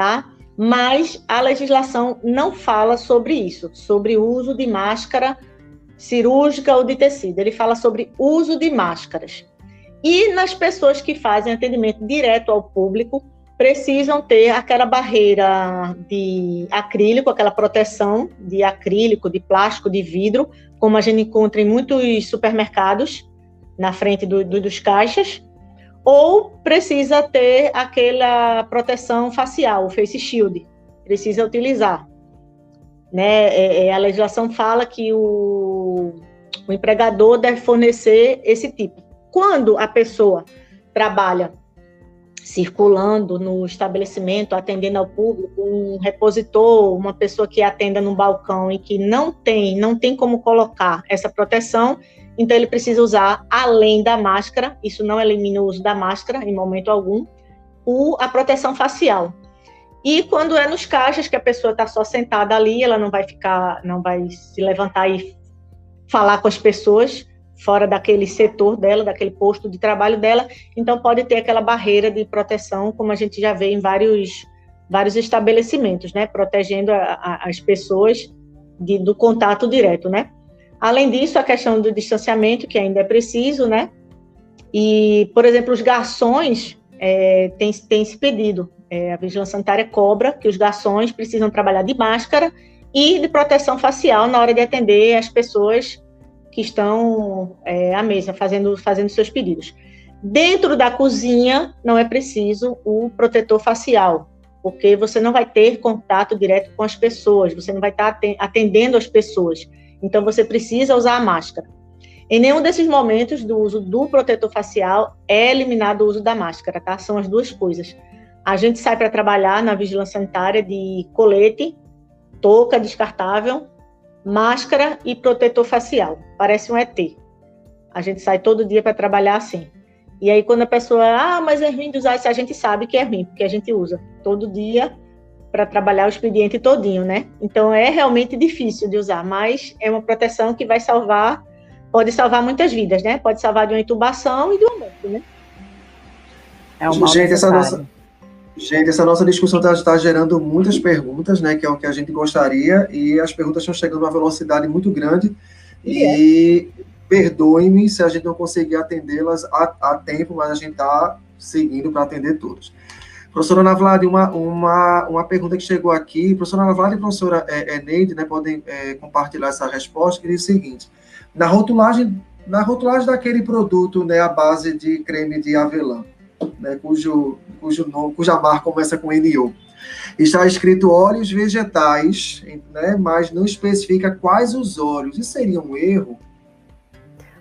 tá? Mas a legislação não fala sobre isso, sobre uso de máscara cirúrgica ou de tecido. Ele fala sobre uso de máscaras. E nas pessoas que fazem atendimento direto ao público, precisam ter aquela barreira de acrílico, aquela proteção de acrílico, de plástico, de vidro, como a gente encontra em muitos supermercados, na frente do, do, dos caixas, ou precisa ter aquela proteção facial, o face shield, precisa utilizar. Né? É, é, a legislação fala que o, o empregador deve fornecer esse tipo. Quando a pessoa trabalha circulando no estabelecimento, atendendo ao público, um repositor, uma pessoa que atenda no balcão e que não tem, não tem como colocar essa proteção, então ele precisa usar, além da máscara, isso não elimina o uso da máscara em momento algum, o, a proteção facial. E quando é nos caixas que a pessoa está só sentada ali, ela não vai ficar, não vai se levantar e falar com as pessoas, fora daquele setor dela, daquele posto de trabalho dela, então pode ter aquela barreira de proteção, como a gente já vê em vários, vários estabelecimentos, né, protegendo a, a, as pessoas de, do contato direto, né. Além disso, a questão do distanciamento, que ainda é preciso, né, e, por exemplo, os garçons é, têm, esse pedido, é, a Vigilância Sanitária cobra que os garçons precisam trabalhar de máscara e de proteção facial na hora de atender as pessoas que estão é, à mesa fazendo, fazendo seus pedidos. Dentro da cozinha, não é preciso o protetor facial, porque você não vai ter contato direto com as pessoas, você não vai estar atendendo as pessoas. Então, você precisa usar a máscara. Em nenhum desses momentos do uso do protetor facial é eliminado o uso da máscara, tá? São as duas coisas. A gente sai para trabalhar na vigilância sanitária de colete, touca descartável, máscara e protetor facial. Parece um ET. A gente sai todo dia para trabalhar assim. E aí, quando a pessoa, ah, mas é ruim de usar isso, a gente sabe que é ruim, porque a gente usa todo dia para trabalhar o expediente todinho, né? Então, é realmente difícil de usar, mas é uma proteção que vai salvar, pode salvar muitas vidas, né? Pode salvar de uma intubação e de um morte, né? É uma gente, essa nossa, gente, essa nossa discussão está tá gerando muitas perguntas, né? Que é o que a gente gostaria, e as perguntas estão chegando a uma velocidade muito grande. E, é Perdoe-me se a gente não conseguir atendê-las a, a, tempo, mas a gente está seguindo para atender todos. Professora Ana Vlad, uma, uma, uma pergunta que chegou aqui. Professora Ana Vlad e professora é, é, Neide né, podem é, compartilhar essa resposta, que diz o seguinte: na rotulagem, na rotulagem daquele produto né, à base de creme de avelã, né, cujo, cujo nome, cuja marca começa com NO, está escrito óleos vegetais, né, mas não especifica quais os óleos. Isso seria um erro?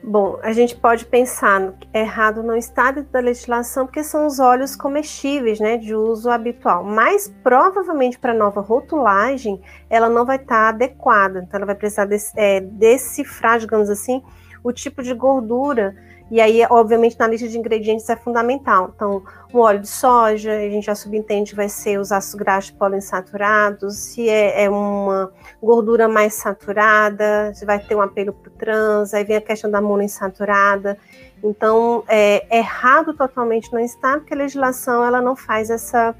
Bom, a gente pode pensar errado não está dentro da legislação porque são os óleos comestíveis, né, de uso habitual. Mas provavelmente para nova rotulagem ela não vai estar tá adequada. Então ela vai precisar é, decifrar, digamos assim, o tipo de gordura e aí, obviamente, na lista de ingredientes é fundamental. Então, o óleo de soja, a gente já subentende vai ser os ácidos graxos poliinsaturados. Se é, é, uma gordura mais saturada, se vai ter um apelo para o trans. Aí vem a questão da monoinsaturada. Então, é, errado totalmente não está, porque a legislação ela não faz essa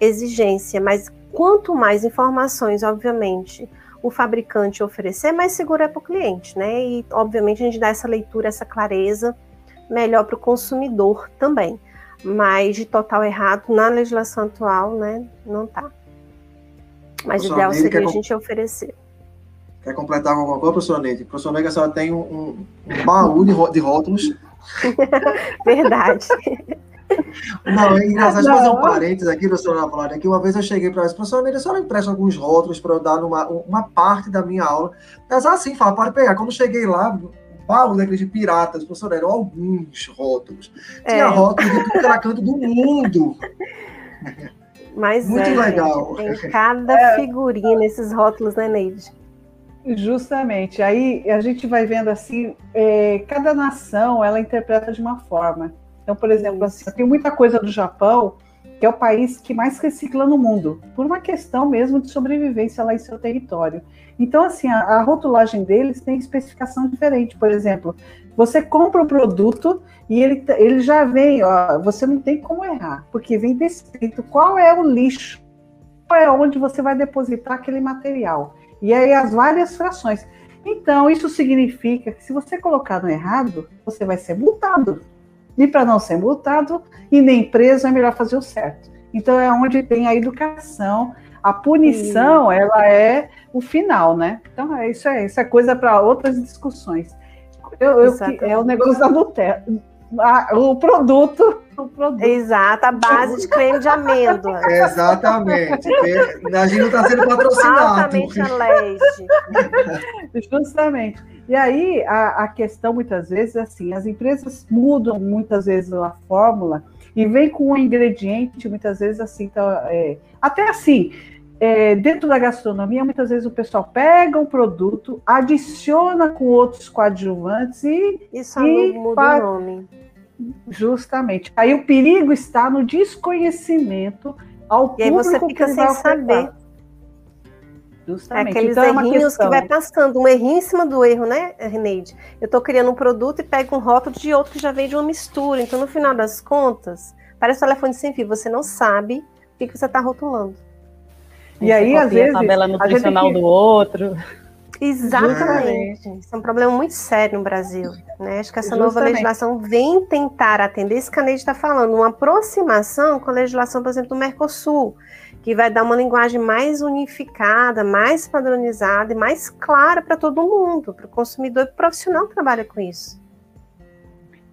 exigência. Mas quanto mais informações, obviamente, o fabricante oferecer, mais seguro é para o cliente, né? E, obviamente, a gente dá essa leitura, essa clareza melhor para o consumidor também. Mas de total errado, na legislação atual, né, não está. Mas o ideal seria a gente oferecer. Quer completar com alguma coisa, professora Neide? Professora Neide, a senhora tem um, um, baú de, de rótulos. Verdade. Não, é engraçado. Deixa eu fazer um parênteses aqui, professora Flávia, que uma vez eu cheguei para ela professora Neide, a senhora empresta alguns rótulos para eu dar numa uma parte da minha aula. Mas assim, fala, pode pegar. Quando eu cheguei lá, baú daqueles de piratas, professor, eram alguns rótulos. É. Tinha rótulos de tudo que era canto do mundo. Mas Muito é, legal. Gente, tem cada é. figurinha nesses rótulos, né, Neide? Justamente. Aí a gente vai vendo assim, é, cada nação ela interpreta de uma forma. Então, por exemplo, assim, tem muita coisa do Japão que é o país que mais recicla no mundo, por uma questão mesmo de sobrevivência lá em seu território. Então, assim, a, a rotulagem deles tem especificação diferente. Por exemplo, você compra o produto e ele, ele já vem, ó, você não tem como errar, porque vem descrito qual é o lixo, qual é onde você vai depositar aquele material. E aí as várias frações. Então, isso significa que se você colocar no errado, você vai ser multado. E para não ser multado e nem preso, é melhor fazer o certo. Então é onde tem a educação, a punição, Sim. ela é o final, né? Então é isso é isso é coisa para outras discussões. Eu, eu, é o negócio da Nutella, o produto, o produto. Exato, a base de creme de amêndoa. Exatamente. A gente não está sendo patrocinado. Altamente alérgico. Justamente. E aí a, a, questão muitas vezes é assim, as empresas mudam muitas vezes a fórmula e vem com um ingrediente muitas vezes assim, tá, é, até assim, é, dentro da gastronomia muitas vezes o pessoal pega um produto, adiciona com outros coadjuvantes e isso e muda faz... o nome. Justamente. Aí o perigo está no desconhecimento ao e público aí você fica sem saber. Justamente. É aqueles então, é errinhos que vai passando, um errinho em cima do erro, né, Reneide? Eu estou criando um produto e pego um rótulo de outro que já vem de uma mistura. Então, no final das contas, parece um telefone sem fio, você não sabe o que, que você está rotulando. E aí, às vezes. A tabela nutricional do outro. Exatamente. Isso é um problema muito sério no Brasil. Né? Acho que essa Justamente. nova legislação vem tentar atender isso que a Neide está falando, uma aproximação com a legislação, por exemplo, do Mercosul que vai dar uma linguagem mais unificada, mais padronizada e mais clara para todo mundo, para o consumidor e para o profissional que trabalha com isso.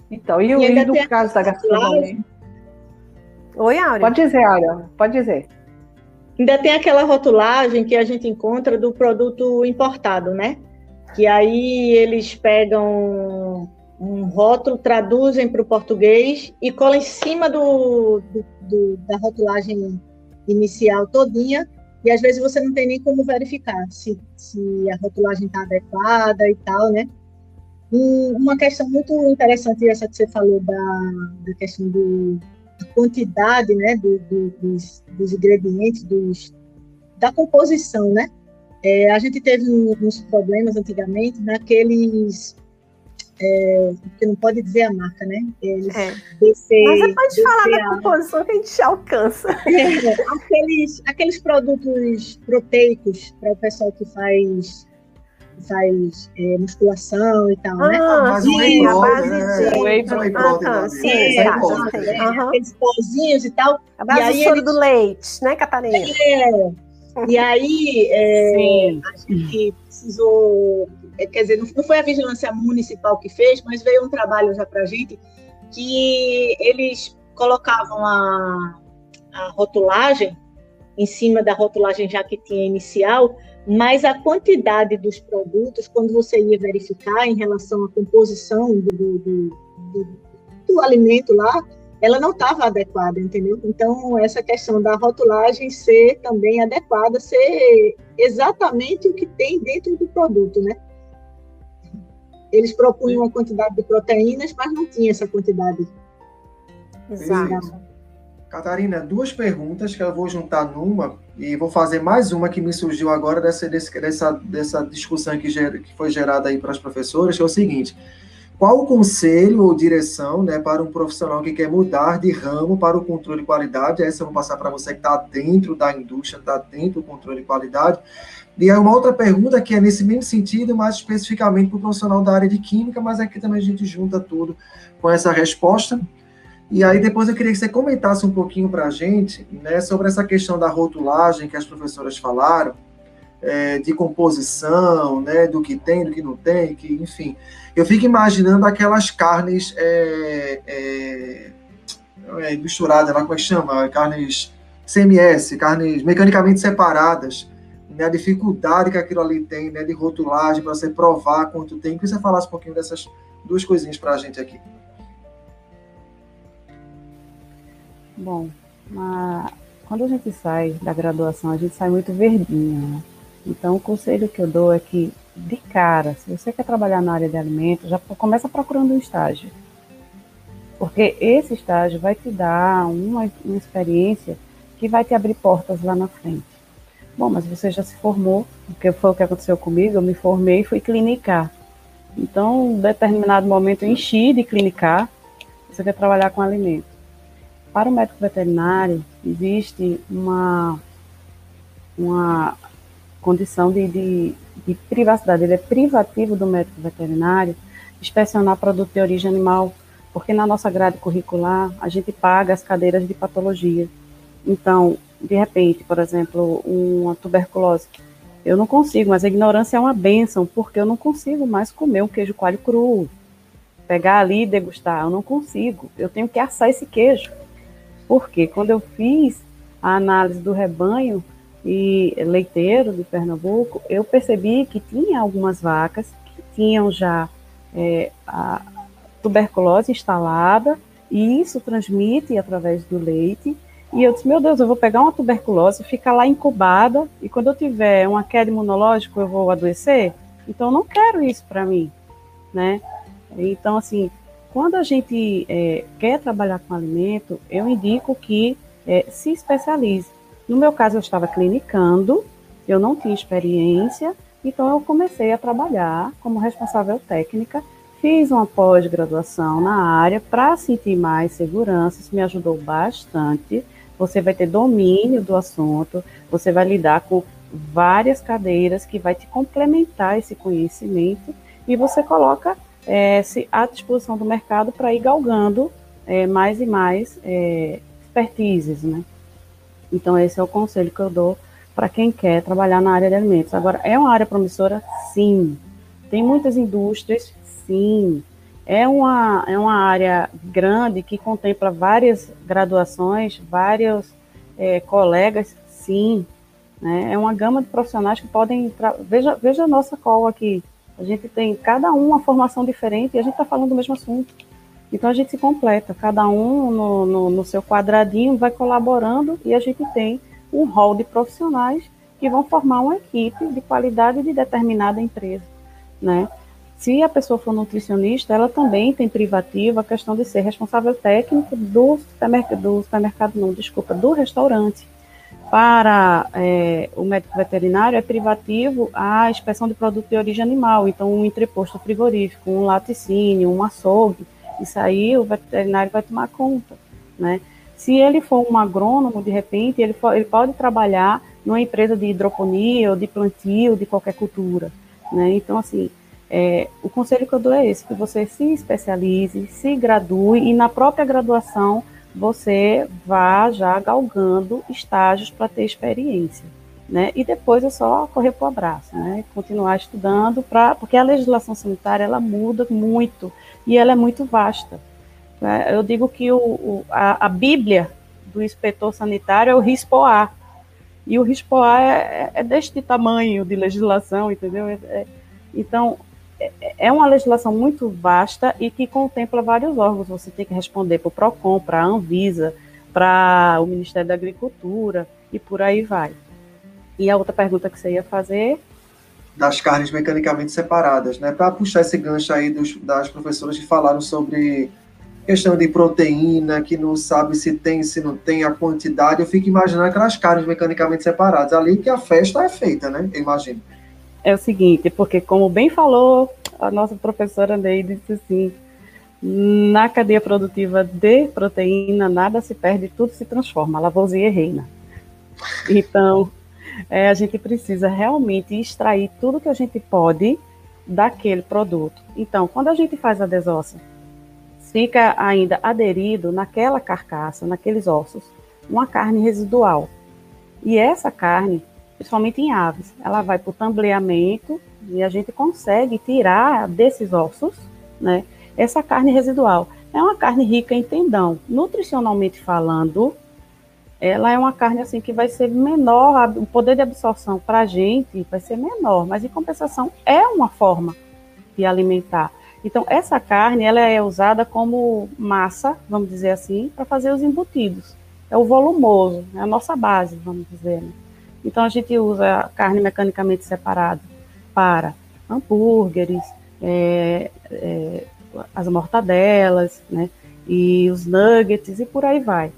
Então, e, e no caso da gastronomia? Oi, Áurea. Pode dizer, Áurea, pode dizer. Ainda tem aquela rotulagem que a gente encontra do produto importado, né? Que aí eles pegam um rótulo, traduzem para o português e colam em cima do, do, do, da rotulagem inicial todinha, e às vezes você não tem nem como verificar se, se a rotulagem está adequada e tal, né? uma questão muito interessante essa que você falou da, da questão do, da quantidade, né, do, do, dos, dos, ingredientes, dos, da composição, né? É, a gente teve uns problemas antigamente naqueles é, porque não pode dizer a marca, né? Eles é. DC, Mas você pode DC, falar da composição que a gente alcança. É, aqueles, aqueles produtos proteicos para o pessoal que faz faz é, musculação e tal, né? ah, né? Mas o whey protein, né? Whey protein. Sim, aqueles pozinhos e tal. A base e aí do eles... do leite, né, Catarina? É. E aí é, a gente precisou, quer dizer, não foi a vigilância municipal que fez, mas veio um trabalho já para a gente que eles colocavam a, a rotulagem em cima da rotulagem já que tinha inicial, mas a quantidade dos produtos, quando você ia verificar em relação à composição do, do, do, do alimento lá, ela não estava adequada, entendeu? Então, essa questão da rotulagem ser também adequada, ser exatamente o que tem dentro do produto, né? Eles propunham uma quantidade de proteínas, mas não tinha essa quantidade. Exato. Catarina, duas perguntas que eu vou juntar numa e vou fazer mais uma que me surgiu agora dessa, dessa, dessa discussão que, ger, que foi gerada aí para as professoras, que é o seguinte. Qual o conselho ou direção né, para um profissional que quer mudar de ramo para o controle de qualidade? Essa eu vou passar para você que está dentro da indústria, está dentro do controle de qualidade. E aí uma outra pergunta que é nesse mesmo sentido, mais especificamente para o profissional da área de química, mas aqui também a gente junta tudo com essa resposta. E aí depois eu queria que você comentasse um pouquinho para a gente né, sobre essa questão da rotulagem que as professoras falaram, é, de composição, né, do que tem, do que não tem, que, enfim. Eu fico imaginando aquelas carnes é, é, é misturadas, lá como é que chama? Carnes CMS, carnes mecanicamente separadas, né, a dificuldade que aquilo ali tem, né, de rotulagem, para você provar quanto tem. Que você falasse um pouquinho dessas duas coisinhas para a gente aqui. Bom, quando a gente sai da graduação, a gente sai muito verdinho, né? Então, o conselho que eu dou é que, de cara, se você quer trabalhar na área de alimentos, já começa procurando um estágio. Porque esse estágio vai te dar uma, uma experiência que vai te abrir portas lá na frente. Bom, mas você já se formou, porque foi o que aconteceu comigo, eu me formei e fui clinicar. Então, em determinado momento, eu enchi de clinicar, você quer trabalhar com alimentos para o médico veterinário, existe uma, uma condição de, de, de privacidade, ele é privativo do médico veterinário inspecionar produto de origem animal, porque na nossa grade curricular a gente paga as cadeiras de patologia. Então, de repente, por exemplo, uma tuberculose, eu não consigo, mas a ignorância é uma benção, porque eu não consigo mais comer um queijo coalho cru, pegar ali e degustar, eu não consigo, eu tenho que assar esse queijo. Porque quando eu fiz a análise do rebanho e leiteiro de Pernambuco, eu percebi que tinha algumas vacas que tinham já é, a tuberculose instalada, e isso transmite através do leite. E eu disse, meu Deus, eu vou pegar uma tuberculose, ficar lá incubada, e quando eu tiver uma queda imunológica, eu vou adoecer? Então, eu não quero isso para mim, né? Então, assim, quando a gente é, quer trabalhar com alimento, eu indico que é, se especialize. No meu caso, eu estava clinicando, eu não tinha experiência, então eu comecei a trabalhar como responsável técnica, fiz uma pós-graduação na área para sentir mais segurança, isso me ajudou bastante. Você vai ter domínio do assunto, você vai lidar com várias cadeiras que vai te complementar esse conhecimento e você coloca é, se, à disposição do mercado para ir galgando é, mais e mais é, expertises, né? Então, esse é o conselho que eu dou para quem quer trabalhar na área de alimentos. Agora, é uma área promissora? Sim. Tem muitas indústrias? Sim. É uma, é uma área grande que contempla várias graduações, vários é, colegas? Sim. Né? É uma gama de profissionais que podem. Veja, veja a nossa call aqui A gente tem cada um uma formação diferente e a gente está falando do mesmo assunto. Então a gente se completa, cada um no, no, no, seu quadradinho vai colaborando e a gente tem um rol de profissionais que vão formar uma equipe de qualidade de determinada empresa, né? Se a pessoa for nutricionista, ela também tem privativo a questão de ser responsável técnico do supermercado, do supermercado não, desculpa, do restaurante. Para é, o médico veterinário é privativo a inspeção de produto de origem animal, então um entreposto frigorífico, um laticínio, um açougue, isso aí o veterinário vai tomar conta, né? Se ele for um agrônomo, de repente, ele, for, ele pode trabalhar numa empresa de hidroponia ou de plantio de qualquer cultura, né? Então, assim, é, o conselho que eu dou é esse, que você se especialize, se gradue e na própria graduação você vá já galgando estágios para ter experiência, né? E depois é só correr para o abraço, né? Continuar estudando, pra, porque a legislação sanitária ela muda muito e ela é muito vasta. Né? Eu digo que o, o a, a, Bíblia do inspetor sanitário é o RISPOA, e o RISPOA é, é, é deste tamanho de legislação, entendeu? É, é então, é, uma legislação muito vasta e que contempla vários órgãos. Você tem que responder para o PROCON, para a Anvisa, para o Ministério da Agricultura e por aí vai. E a outra pergunta que você ia fazer? Das carnes mecanicamente separadas, né? Para puxar esse gancho aí dos, das professoras que falaram sobre questão de proteína, que não sabe se tem, se não tem a quantidade, eu fico imaginando aquelas carnes mecanicamente separadas, ali que a festa é feita, né? Eu imagino é o seguinte, porque como bem falou a nossa professora Neide, disse assim, na cadeia produtiva de proteína, nada se perde, tudo se transforma, Lavoisier reina. Então, é, a gente precisa realmente extrair tudo que a gente pode daquele produto. Então, quando a gente faz a desossa, fica ainda aderido naquela carcaça, naqueles ossos, uma carne residual. E essa carne principalmente em aves. Ela vai para o tambleamento e a gente consegue tirar desses ossos, né, essa carne residual. É uma carne rica em tendão. Nutricionalmente falando, ela é uma carne assim que vai ser menor, o poder de absorção para a gente vai ser menor, mas em compensação é uma forma de alimentar. Então essa carne ela é usada como massa, vamos dizer assim, para fazer os embutidos. É o volumoso, é a nossa base, vamos dizer. Né? Então a gente usa carne mecanicamente separada para hambúrgueres, é, é, as mortadelas, né? E os nuggets e por aí vai.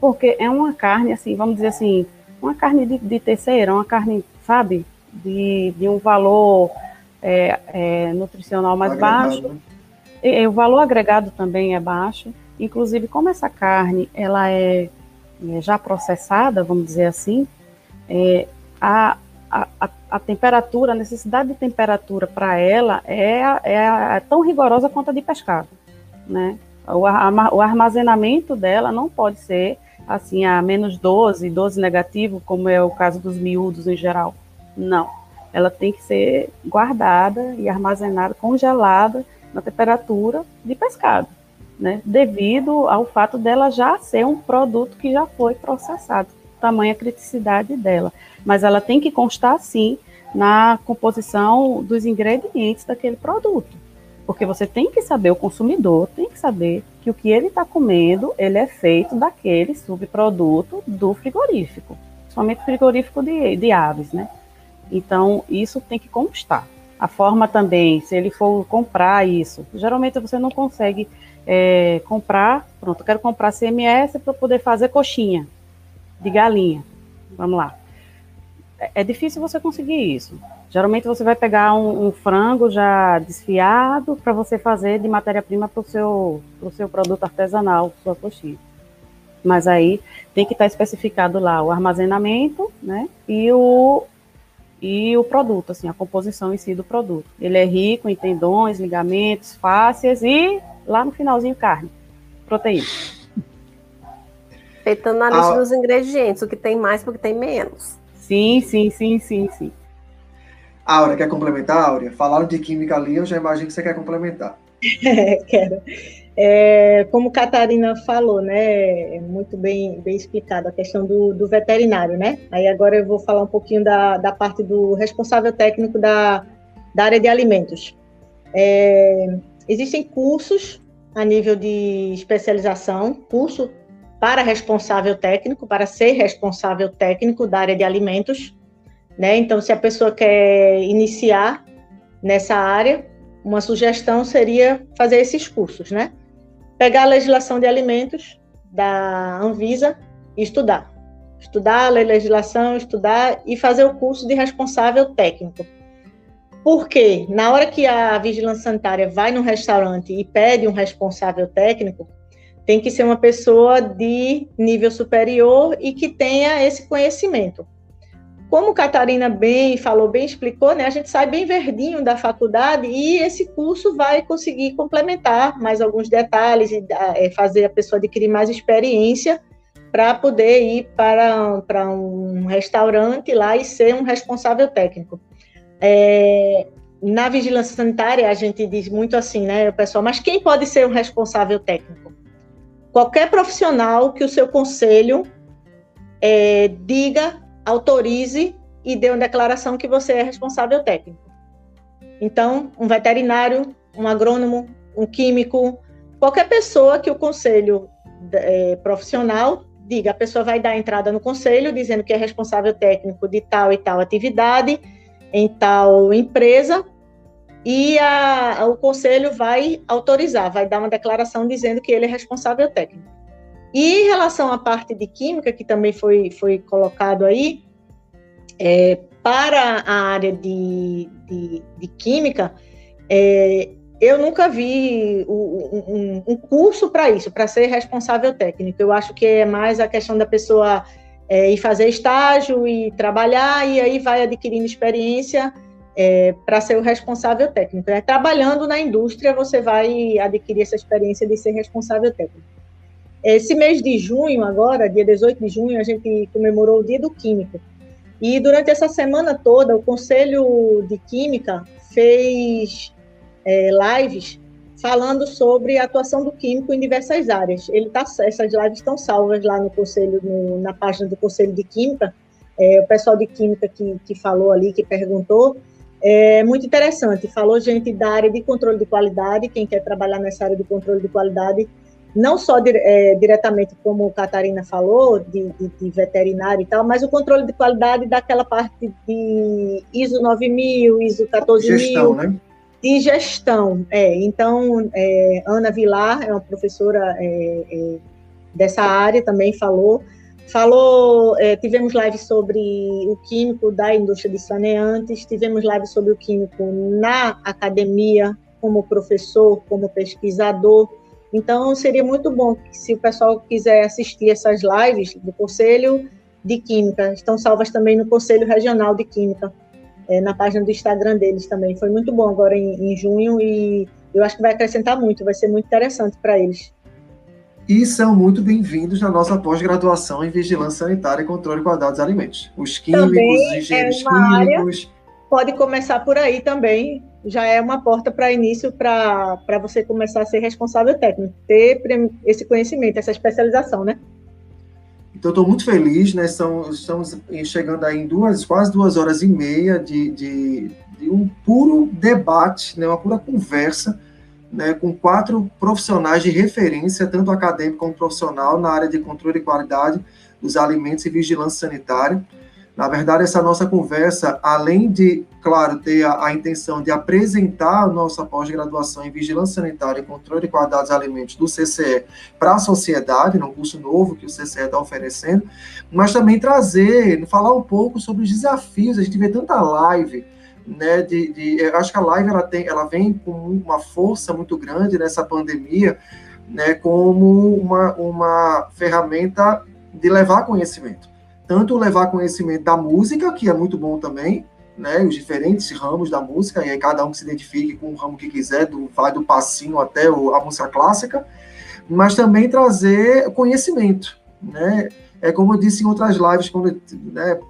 Porque é uma carne, assim, vamos dizer assim, uma carne de, de terceira, uma carne, sabe, de, de um valor é, é nutricional mais agregado. baixo. Né? E, e, o valor agregado também é baixo. Inclusive, como essa carne ela é, é já processada, vamos dizer assim, é, a, a, a, temperatura, a necessidade de temperatura para ela é, é, é, tão rigorosa quanto a de pescado, né? O, o armazenamento dela não pode ser assim a menos 12, 12 negativo, como é o caso dos miúdos em geral. Não. Ela tem que ser guardada e armazenada, congelada na temperatura de pescado, né? Devido ao fato dela já ser um produto que já foi processado tamanha criticidade dela. Mas ela tem que constar, sim, na composição dos ingredientes daquele produto. Porque você tem que saber, o consumidor tem que saber que o que ele está comendo, ele é feito daquele subproduto do frigorífico. Somente frigorífico de, de aves, né? Então, isso tem que constar. A forma também, se ele for comprar isso, geralmente você não consegue é, comprar, pronto, quero comprar CMS para poder fazer coxinha de galinha. Vamos lá. É, é difícil você conseguir isso. Geralmente você vai pegar um, um frango já desfiado para você fazer de matéria-prima para o seu, pro seu produto artesanal, sua coxinha. Mas aí tem que estar tá especificado lá o armazenamento, né? E o, e o produto, assim, a composição em si do produto. Ele é rico em tendões, ligamentos, fáscias e lá no finalzinho carne, proteína. Respeitando a lista a... dos ingredientes, o que tem mais, o que tem menos. Sim, sim, sim, sim, sim. Áurea, quer complementar, Áurea? Falaram de química ali, eu já imagino que você quer complementar. É, quero. É, como Catarina falou, né, muito bem, bem explicado a questão do, do, veterinário, né? Aí agora eu vou falar um pouquinho da, da parte do responsável técnico da, da área de alimentos. É, existem cursos a nível de especialização, curso para responsável técnico, para ser responsável técnico da área de alimentos. Né? Então, se a pessoa quer iniciar nessa área, uma sugestão seria fazer esses cursos, né? Pegar a legislação de alimentos da Anvisa e estudar. Estudar a legislação, estudar e fazer o curso de responsável técnico. Porque na hora que a vigilância sanitária vai no restaurante e pede um responsável técnico, tem que ser uma pessoa de nível superior e que tenha esse conhecimento. Como Catarina bem falou, bem explicou, né, a gente sai bem verdinho da faculdade e esse curso vai conseguir complementar mais alguns detalhes e é, fazer a pessoa adquirir mais experiência para poder ir para, para um restaurante lá e ser um responsável técnico. É, na vigilância sanitária, a gente diz muito assim, né, pessoal, mas quem pode ser um responsável técnico? Qualquer profissional que o seu conselho é, diga, autorize e dê uma declaração que você é responsável técnico. Então, um veterinário, um agrônomo, um químico, qualquer pessoa que o conselho é, profissional diga, a pessoa vai dar entrada no conselho dizendo que é responsável técnico de tal e tal atividade em tal empresa e a, o conselho vai autorizar, vai dar uma declaração dizendo que ele é responsável técnico. E em relação à parte de química, que também foi, foi colocado aí, é, para a área de, de, de química, é, eu nunca vi um, um curso para isso, para ser responsável técnico. Eu acho que é mais a questão da pessoa é, ir fazer estágio e trabalhar, e aí vai adquirindo experiência é, para ser o responsável técnico. É, trabalhando na indústria, você vai adquirir essa experiência de ser responsável técnico. Esse mês de junho, agora, dia 18 de junho, a gente comemorou o Dia do Químico. E durante essa semana toda, o Conselho de Química fez é, lives falando sobre a atuação do químico em diversas áreas. Ele tá, essas lives estão salvas lá no conselho, no, na página do Conselho de Química. É, o pessoal de Química que, que falou ali, que perguntou, é muito interessante. Falou gente da área de controle de qualidade, quem quer trabalhar nessa área de controle de qualidade, não só é, diretamente como a Catarina falou, de, de, de, veterinário e tal, mas o controle de qualidade daquela parte de ISO 9000, ISO 14000. Gestão, né? de gestão. É, então, é, Ana Vilar é uma professora é, é dessa área, também falou. Falou, é, tivemos live sobre o químico da indústria de saneantes, tivemos live sobre o químico na academia, como professor, como pesquisador. Então, seria muito bom se o pessoal quiser assistir essas lives do Conselho de Química. Estão salvas também no Conselho Regional de Química é, na página do Instagram deles também. Foi muito bom agora em, em junho e eu acho que vai acrescentar muito, vai ser muito interessante para eles. E são muito bem-vindos na nossa pós-graduação em Vigilância Sanitária e Controle de Qualidade dos Alimentos. Os químicos, os é engenheiros é químicos. Área, pode começar por aí também, já é uma porta para início para você começar a ser responsável técnico, ter esse conhecimento, essa especialização, né? Então, estou muito feliz, né? São, estamos chegando aí em duas, quase duas horas e meia de, de, de um puro debate, né? uma pura conversa, né? com quatro profissionais de referência, tanto acadêmico como profissional, na área de controle de qualidade dos alimentos e vigilância sanitária. Na verdade, essa nossa conversa, além de, claro, ter a, a intenção de apresentar a nossa pós-graduação em Vigilância Sanitária e Controle de Qualidade dos Alimentos do CCE para a sociedade, num curso novo que o CCE está oferecendo, mas também trazer, falar um pouco sobre os desafios. A gente vê tanta live, né, de, de, eu acho que a live ela, tem, ela vem com uma força muito grande nessa pandemia, né, como uma, uma ferramenta de levar conhecimento. Tanto levar conhecimento da música, que é muito bom também, né, os diferentes ramos da música, e aí cada um se identifique com o ramo que quiser, do, vai do passinho até o, a música clássica, mas também trazer conhecimento, né, é como eu disse em outras lives, quando né,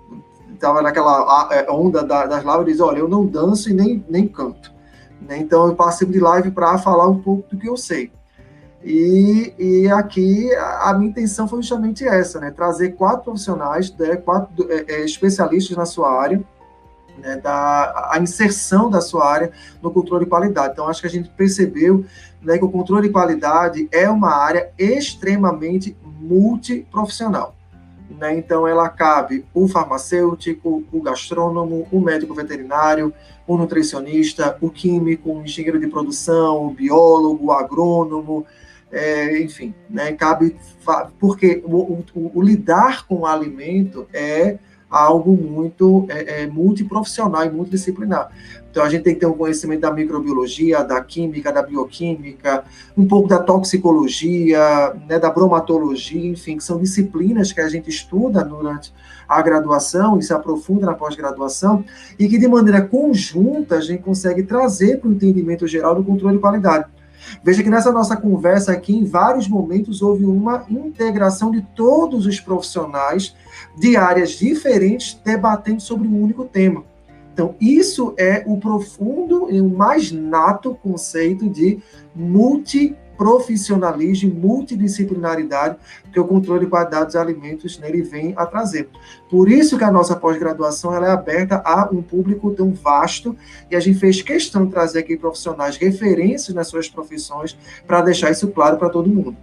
estava naquela é, onda das lives, disse, olha, eu não danço e nem, nem canto, né, então eu participo de live para falar um pouco do que eu sei, e, e aqui a, a, minha intenção foi justamente essa, né? Trazer quatro profissionais, né? quatro é, é, especialistas na sua área, né, da a inserção da sua área no controle de qualidade. Então, acho que a gente percebeu né, que o controle de qualidade é uma área extremamente multiprofissional. Né? Então, ela cabe o farmacêutico, o gastrônomo, o médico veterinário, o nutricionista, o químico, o engenheiro de produção, o biólogo, o agrônomo, é, enfim, né? cabe porque o, o, o, lidar com o alimento é algo muito é, é, multiprofissional e multidisciplinar. Então a gente tem que ter um conhecimento da microbiologia, da química, da bioquímica, um pouco da toxicologia, né, da bromatologia, enfim, que são disciplinas que a gente estuda durante a graduação e se aprofunda na pós-graduação e que de maneira conjunta a gente consegue trazer para o entendimento geral do controle de qualidade. Veja que nessa nossa conversa aqui, em vários momentos, houve uma integração de todos os profissionais de áreas diferentes debatendo sobre um único tema. Então, isso é o profundo e o mais nato conceito de multiprofissionalismo, multidisciplinaridade que o controle de qualidade dos alimentos nele vem a trazer. Por isso que a nossa pós-graduação é aberta a um público tão vasto e a gente fez questão de trazer aqui profissionais referências nas suas profissões para deixar isso claro para todo mundo.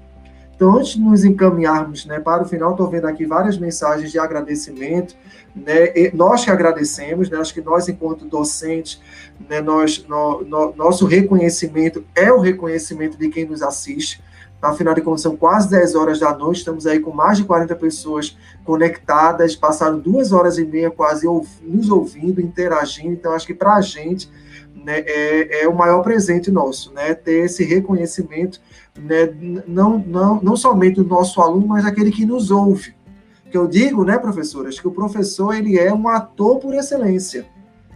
Então, antes de nos encaminharmos né, para o final, estou vendo aqui várias mensagens de agradecimento. Né, nós que agradecemos, né, acho que nós, enquanto docentes, né, nós, no, no, nosso reconhecimento é o reconhecimento de quem nos assiste. Afinal de contas, são quase 10 horas da noite, estamos aí com mais de 40 pessoas conectadas, passaram duas horas e meia quase nos ouvindo, interagindo. Então, acho que para a gente né, é, é o maior presente nosso, né, ter esse reconhecimento né, não, não, não somente do nosso aluno, mas aquele que nos ouve. Que eu digo, né, professoras, que o professor ele é um ator por excelência,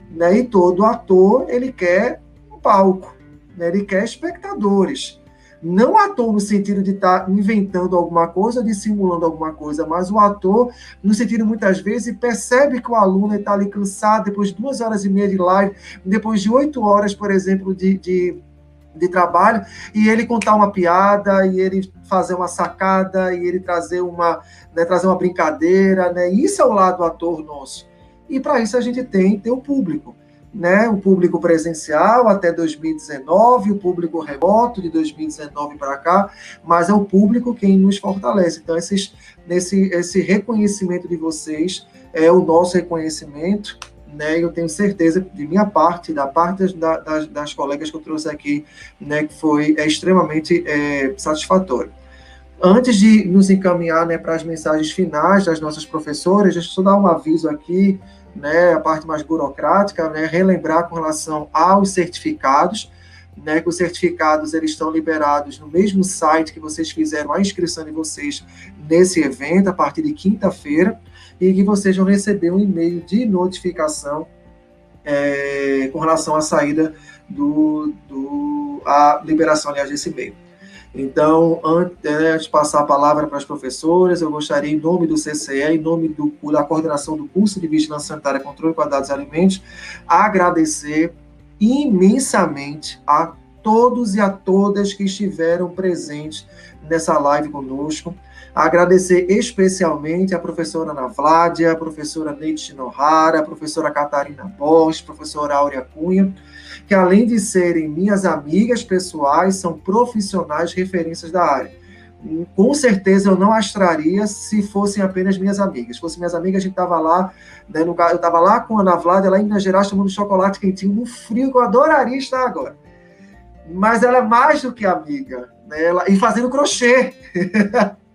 né, e todo ator ele quer um palco, né, ele quer espectadores. Não ator no sentido de estar tá inventando alguma coisa, dissimulando alguma coisa, mas o ator no sentido muitas vezes percebe que o aluno está ali cansado depois de duas horas e meia de live, depois de oito horas, por exemplo, de, de de trabalho e ele contar uma piada e ele fazer uma sacada e ele trazer uma né, trazer uma brincadeira né? Isso é o lado ator nosso. E para isso a gente tem ter o público né? O público presencial até 2019 o público remoto de 2019 para cá mas é o público quem nos fortalece. Então esses nesse esse reconhecimento de vocês é o nosso reconhecimento né, eu tenho certeza, de minha parte, da parte das, das, colegas que eu trouxe aqui, né, que foi é, extremamente é, satisfatório. Antes de nos encaminhar né, para as mensagens finais das nossas professoras, deixa eu só dar um aviso aqui, né, a parte mais burocrática, né, relembrar com relação aos certificados, né, que os certificados eles estão liberados no mesmo site que vocês fizeram a inscrição de vocês nesse evento, a partir de quinta-feira e que vocês vão receber um e-mail de notificação é, com relação à saída do, do a liberação, aliás, desse e-mail. Então, antes, né, antes de passar a palavra para as professoras, eu gostaria, em nome do CCE, em nome do, da coordenação do curso de Vigilância Sanitária, Controle e Qualidade dos Alimentos, agradecer imensamente a todos e a todas que estiveram presentes nessa live conosco. Agradecer especialmente a professora Ana Vládia, a professora Neide Shinohara, a professora Catarina Bosch, a professora Áurea Cunha, que além de serem minhas amigas pessoais, são profissionais referências da área. Com certeza eu não as traria se fossem apenas minhas amigas. Se fossem minhas amigas, a gente estava lá, né, no, eu estava lá com a Ana Vládia, lá em Minas Gerais, tomando chocolate quentinho no frio, que eu adoraria estar agora. Mas ela é mais do que amiga, né, ela, e fazendo crochê.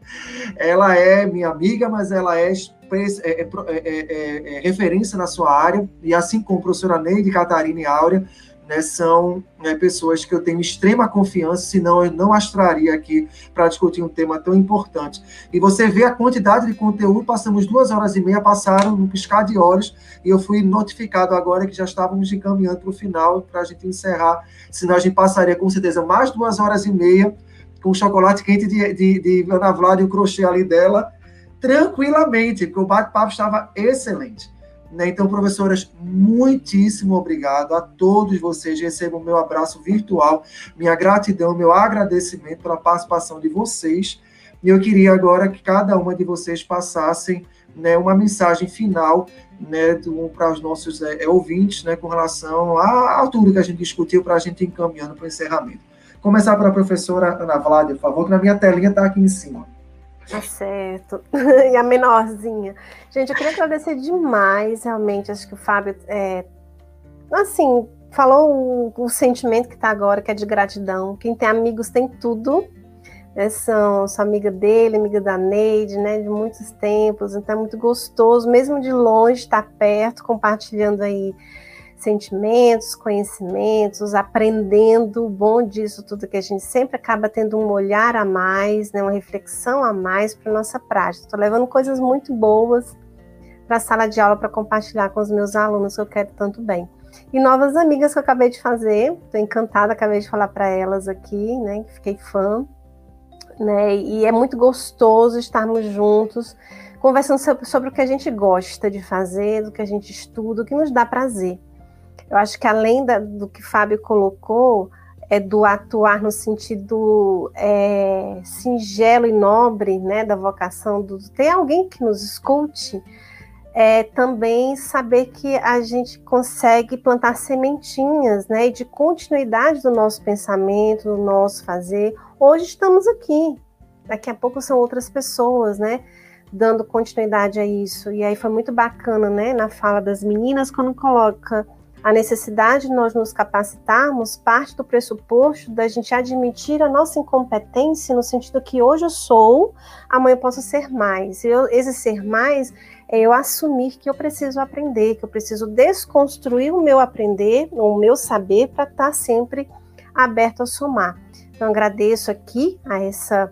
ela é minha amiga, mas ela é, é, é, é, referência na sua área, e assim como a professora Neide, Catarina e Áurea, né, são né, pessoas que eu tenho extrema confiança, senão eu não as traria aqui para discutir um tema tão importante. E você vê a quantidade de conteúdo, passamos duas horas e meia, passaram no piscar de olhos, e eu fui notificado agora que já estávamos encaminhando para o final, para a gente encerrar, senão a gente passaria com certeza mais duas horas e meia, com chocolate quente de, de, de Ana Vlad e o crochê ali dela, tranquilamente, porque o bate-papo estava excelente. Né? Então, professoras, muitíssimo obrigado a todos vocês. Recebam meu abraço virtual, minha gratidão, meu agradecimento pela participação de vocês. E eu queria agora que cada uma de vocês passassem né, uma mensagem final né, para os nossos é, ouvintes né, com relação a, a tudo que a gente discutiu para a gente encaminhando para o encerramento. Começar para a professora Ana Vlad, por favor, que na minha telinha está aqui em cima. Tá certo. e a menorzinha. Gente, eu queria agradecer demais, realmente. Acho que o Fábio, é, assim, falou o, o sentimento que está agora, que é de gratidão. Quem tem amigos tem tudo. Né? São, sou amiga dele, amiga da Neide, né? De muitos tempos. Então é muito gostoso, mesmo de longe, estar perto, compartilhando aí sentimentos, conhecimentos, aprendendo o bom disso tudo que a gente sempre acaba tendo um olhar a mais, né, uma reflexão a mais para nossa prática. Estou levando coisas muito boas para a sala de aula para compartilhar com os meus alunos que eu quero tanto bem. E novas amigas que eu acabei de fazer, estou encantada, acabei de falar para elas aqui, né, fiquei fã, né, e é muito gostoso estarmos juntos, conversando sobre, sobre o que a gente gosta de fazer, do que a gente estuda, o que nos dá prazer. Eu acho que além da, do que Fábio colocou, é do atuar no sentido é, singelo e nobre, né, da vocação, do ter alguém que nos escute, é também saber que a gente consegue plantar sementinhas, né, de continuidade do nosso pensamento, do nosso fazer. Hoje estamos aqui, daqui a pouco são outras pessoas, né, dando continuidade a isso. E aí foi muito bacana, né, na fala das meninas quando coloca a necessidade de nós nos capacitarmos parte do pressuposto da gente admitir a nossa incompetência no sentido que hoje eu sou, amanhã eu posso ser mais. Eu, esse ser mais é eu assumir que eu preciso aprender, que eu preciso desconstruir o meu aprender, o meu saber, para estar tá sempre aberto a somar. Então, agradeço aqui a essa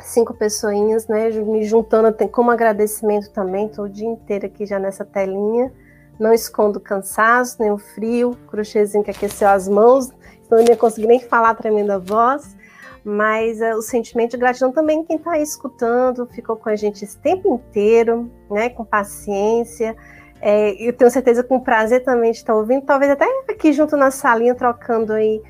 cinco pessoinhas, né, me juntando como agradecimento também, estou o dia inteiro aqui já nessa telinha, não escondo cansaço, nem o frio, crochêzinho que aqueceu as mãos, então eu não ia conseguir nem falar a tremenda voz, mas uh, o sentimento de gratidão também quem está escutando, ficou com a gente esse tempo inteiro, né, com paciência, é, eu tenho certeza com prazer também de estar ouvindo, talvez até aqui junto na salinha, trocando aí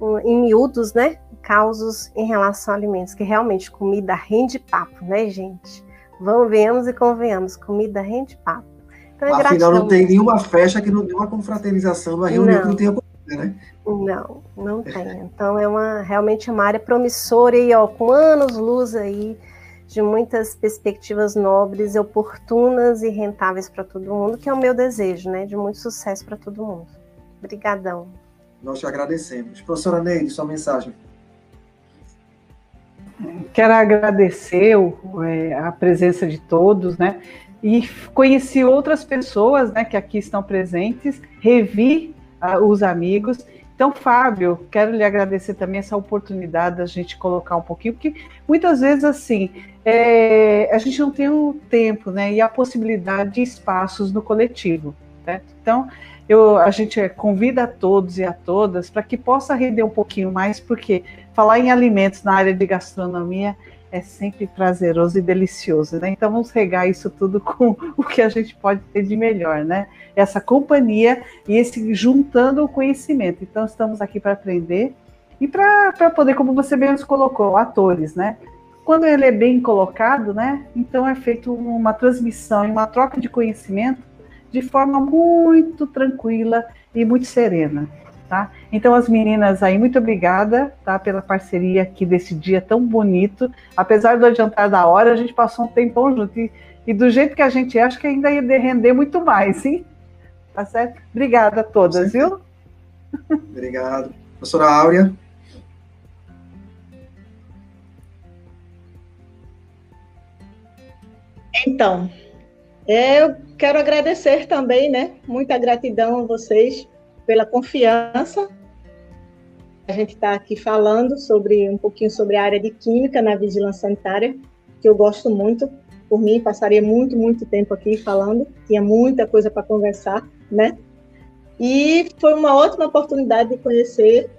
um, em miúdos, né, causos em relação a alimentos, que realmente comida rende papo, né, gente? Vamos, venhamos e convenhamos, comida rende papo. Então, é Afinal, não tem nenhuma festa que não dê uma confraternização, uma reunião não. que não tenha né? Não, não tem. Então é uma realmente uma área promissora e ó, com anos luz aí de muitas perspectivas nobres, oportunas e rentáveis para todo mundo, que é o meu desejo, né? De muito sucesso para todo mundo. Obrigadão. Nós te agradecemos. Professora Neide, sua mensagem. Quero agradecer é, a presença de todos, né? E conheci outras pessoas né, que aqui estão presentes, revi uh, os amigos. Então, Fábio, quero lhe agradecer também essa oportunidade da gente colocar um pouquinho, porque muitas vezes, assim, é, a gente não tem o tempo né, e a possibilidade de espaços no coletivo. Né? Então, eu, a gente convida a todos e a todas para que possa render um pouquinho mais, porque falar em alimentos na área de gastronomia é sempre prazeroso e delicioso, né? Então vamos regar isso tudo com o que a gente pode ter de melhor, né? Essa companhia e esse juntando o conhecimento. Então estamos aqui para aprender e para poder, como você mesmo colocou, atores, né? Quando ele é bem colocado, né? Então é feito uma transmissão e uma troca de conhecimento de forma muito tranquila e muito serena tá? Então, as meninas aí, muito obrigada, tá? Pela parceria aqui desse dia tão bonito. Apesar do adiantar da hora, a gente passou um tempão junto. E, e do jeito que a gente é, acho que ainda ia render muito mais, hein? Tá certo? Obrigada a todas, viu? Obrigado. Professora Áurea. Então, eu quero agradecer também, né? Muita gratidão a vocês pela confiança. A gente está aqui falando sobre um pouquinho sobre a área de química na vigilância sanitária, que eu gosto muito. Por mim, passaria muito, muito tempo aqui falando. Tinha muita coisa para conversar, né? E foi uma ótima oportunidade de conhecer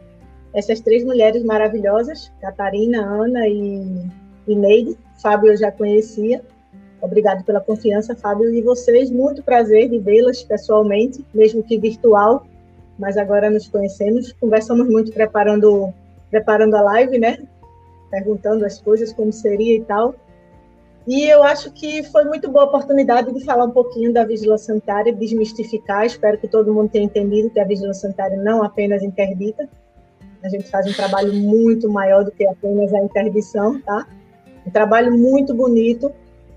essas três mulheres maravilhosas, Catarina, Ana e, e Neide. Fábio eu já conhecia. Obrigado pela confiança, Fábio, e vocês. Muito prazer de vê-las pessoalmente, mesmo que virtual mas agora nos conhecemos, conversamos muito preparando, preparando a live, né? Perguntando as coisas, como seria e tal. E eu acho que foi muito boa a oportunidade de falar um pouquinho da vigilância sanitária, desmistificar. Espero que todo mundo tenha entendido que a vigilância sanitária não apenas interdita. A gente faz um trabalho muito maior do que apenas a interdição, tá? Um trabalho muito bonito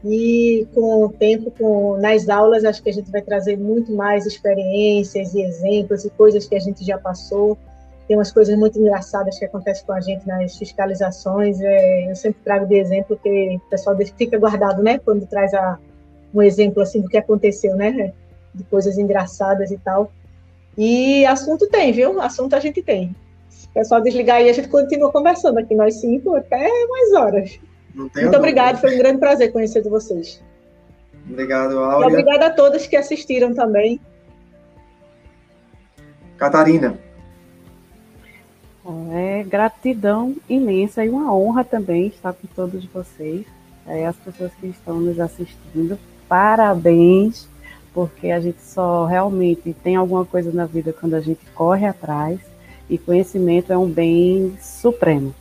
e com o tempo, com, nas aulas, acho que a gente vai trazer muito mais experiências e exemplos e coisas que a gente já passou. Tem umas coisas muito engraçadas que acontecem com a gente nas fiscalizações. É, eu sempre trago de exemplo que o pessoal fica guardado, né? Quando traz a, um exemplo assim do que aconteceu, né? De coisas engraçadas e tal. E assunto tem, viu? Assunto a gente tem. O pessoal desligar aí, a gente continua conversando aqui, nós cinco, até mais horas. Muito obrigado, foi um grande prazer conhecer vocês. Obrigado, Áurea. E obrigada a todos que assistiram também. Catarina. É gratidão imensa e uma honra também estar com todos vocês, é, as pessoas que estão nos assistindo. Parabéns, porque a gente só realmente tem alguma coisa na vida quando a gente corre atrás e conhecimento é um bem supremo,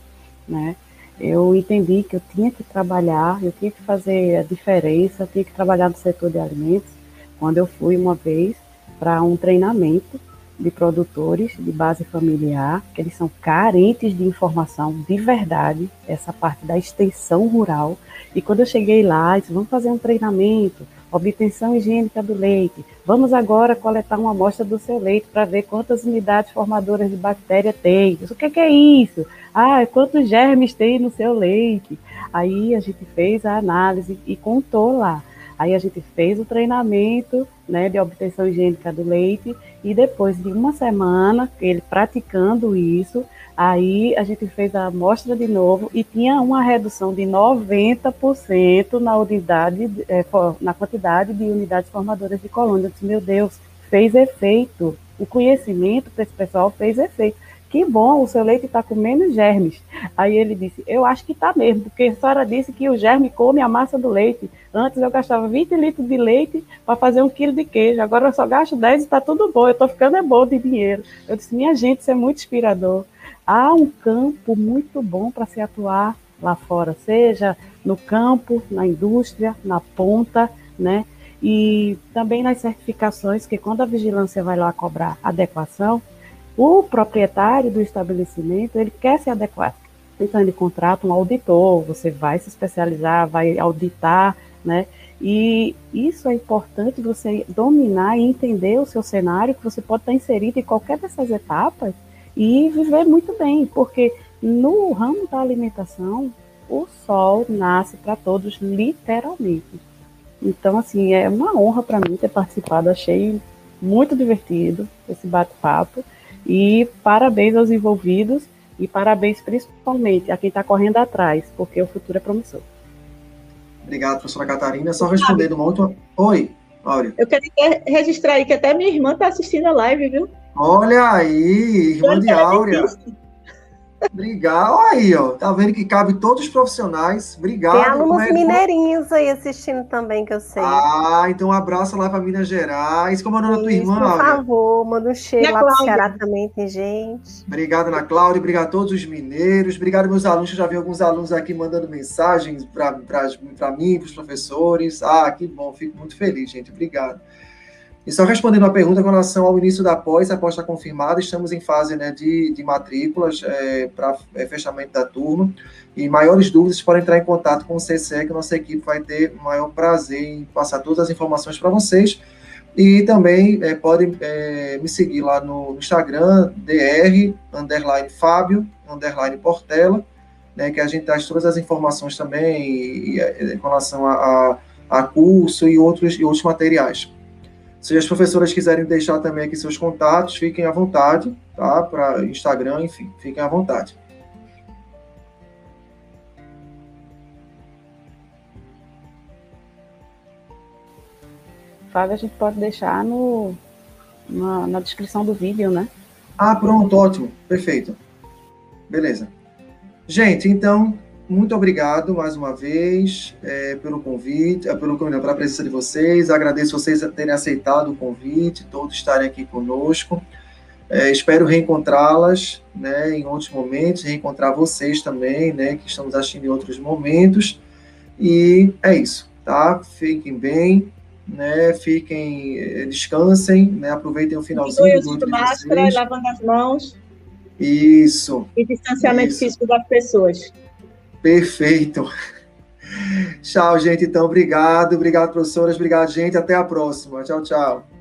né? Eu entendi que eu tinha que trabalhar, eu tinha que fazer a diferença, eu tinha que trabalhar no setor de alimentos, quando eu fui uma vez para um treinamento de produtores de base familiar, que eles são carentes de informação de verdade, essa parte da extensão rural. E quando eu cheguei lá, disse, vamos fazer um treinamento, obtenção higiênica do leite. Vamos agora coletar uma amostra do seu leite para ver quantas unidades formadoras de bactéria tem. o que, que é isso? Ah, quantos germes tem no seu leite? Aí a gente fez a análise e contou lá. Aí a gente fez o treinamento né, de obtenção higiênica do leite e depois de uma semana, ele praticando isso, aí a gente fez a amostra de novo e tinha uma redução de 90% na unidade, é, na quantidade de unidades formadoras de colônia. Eu disse, meu Deus, fez efeito. O conhecimento para esse pessoal fez efeito que bom, o seu leite está com menos germes. Aí ele disse, eu acho que está mesmo, porque a senhora disse que o germe come a massa do leite. Antes eu gastava 20 litros de leite para fazer um quilo de queijo, agora eu só gasto 10 e está tudo bom, eu estou ficando é bom de dinheiro. Eu disse, minha gente, isso é muito inspirador. Há um campo muito bom para se atuar lá fora, seja no campo, na indústria, na ponta, né? E também nas certificações, que quando a vigilância vai lá cobrar adequação, o proprietário do estabelecimento, ele quer se adequar. Então, ele contrata um auditor, você vai se especializar, vai auditar, né? E isso é importante você dominar e entender o seu cenário, que você pode estar inserido em qualquer dessas etapas e viver muito bem, porque no ramo da alimentação, o sol nasce para todos, literalmente. Então, assim, é uma honra para mim ter participado, achei muito divertido esse bate-papo. E parabéns aos envolvidos e parabéns principalmente a quem está correndo atrás, porque o futuro é promissor. Obrigado, professora Catarina. Só respondendo uma outra. Oi, Áurea. Eu queria registrar aí que até minha irmã está assistindo a live, viu? Olha aí, irmã de Áurea. Obrigado. Aí, ó. Tá vendo que cabe todos os profissionais. Obrigado. Tem alunos é mineirinhos aí assistindo também, que eu sei. Ah, então um abraço lá para Minas Gerais. Como é o nome da tua irmã, Por favor, manda um cheiro lá pro Ceará também, tem gente. Obrigado, Ana Cláudia. Obrigado a todos os mineiros. Obrigado, meus alunos. Eu já vi alguns alunos aqui mandando mensagens para mim, para os professores. Ah, que bom. Fico muito feliz, gente. Obrigado. E só respondendo a pergunta com relação ao início da pós, a pós está confirmada, estamos em fase né, de, de matrículas é, para é, fechamento da turma. E maiores dúvidas podem entrar em contato com o CCE, que nossa equipe vai ter o maior prazer em passar todas as informações para vocês. E também é, podem é, me seguir lá no Instagram, dr, underline Fábio, underline Portela, né, que a gente traz todas as informações também e, e, é, em relação a, a, a curso e outros, e outros materiais. Se as professoras quiserem deixar também aqui seus contatos, fiquem à vontade, tá? Para Instagram, enfim, fiquem à vontade. Fábio, a gente pode deixar no, na, na descrição do vídeo, né? Ah, pronto, ótimo, perfeito. Beleza. Gente, então, muito obrigado mais uma vez é, pelo convite, é, pelo pela presença de vocês. Agradeço vocês terem aceitado o convite, todos estarem aqui conosco. É, espero reencontrá-las né, em outros momentos, reencontrar vocês também, né, que estamos assistindo em outros momentos. E é isso, tá? Fiquem bem, né? Fiquem, eh, descansem, né? Aproveitem o finalzinho do de máscara, lavando as mãos. Isso. E distanciamento isso. físico das pessoas. Perfeito. Tchau, gente. Então, obrigado. Obrigado, professoras. Obrigado, gente. Até a próxima. Tchau, tchau.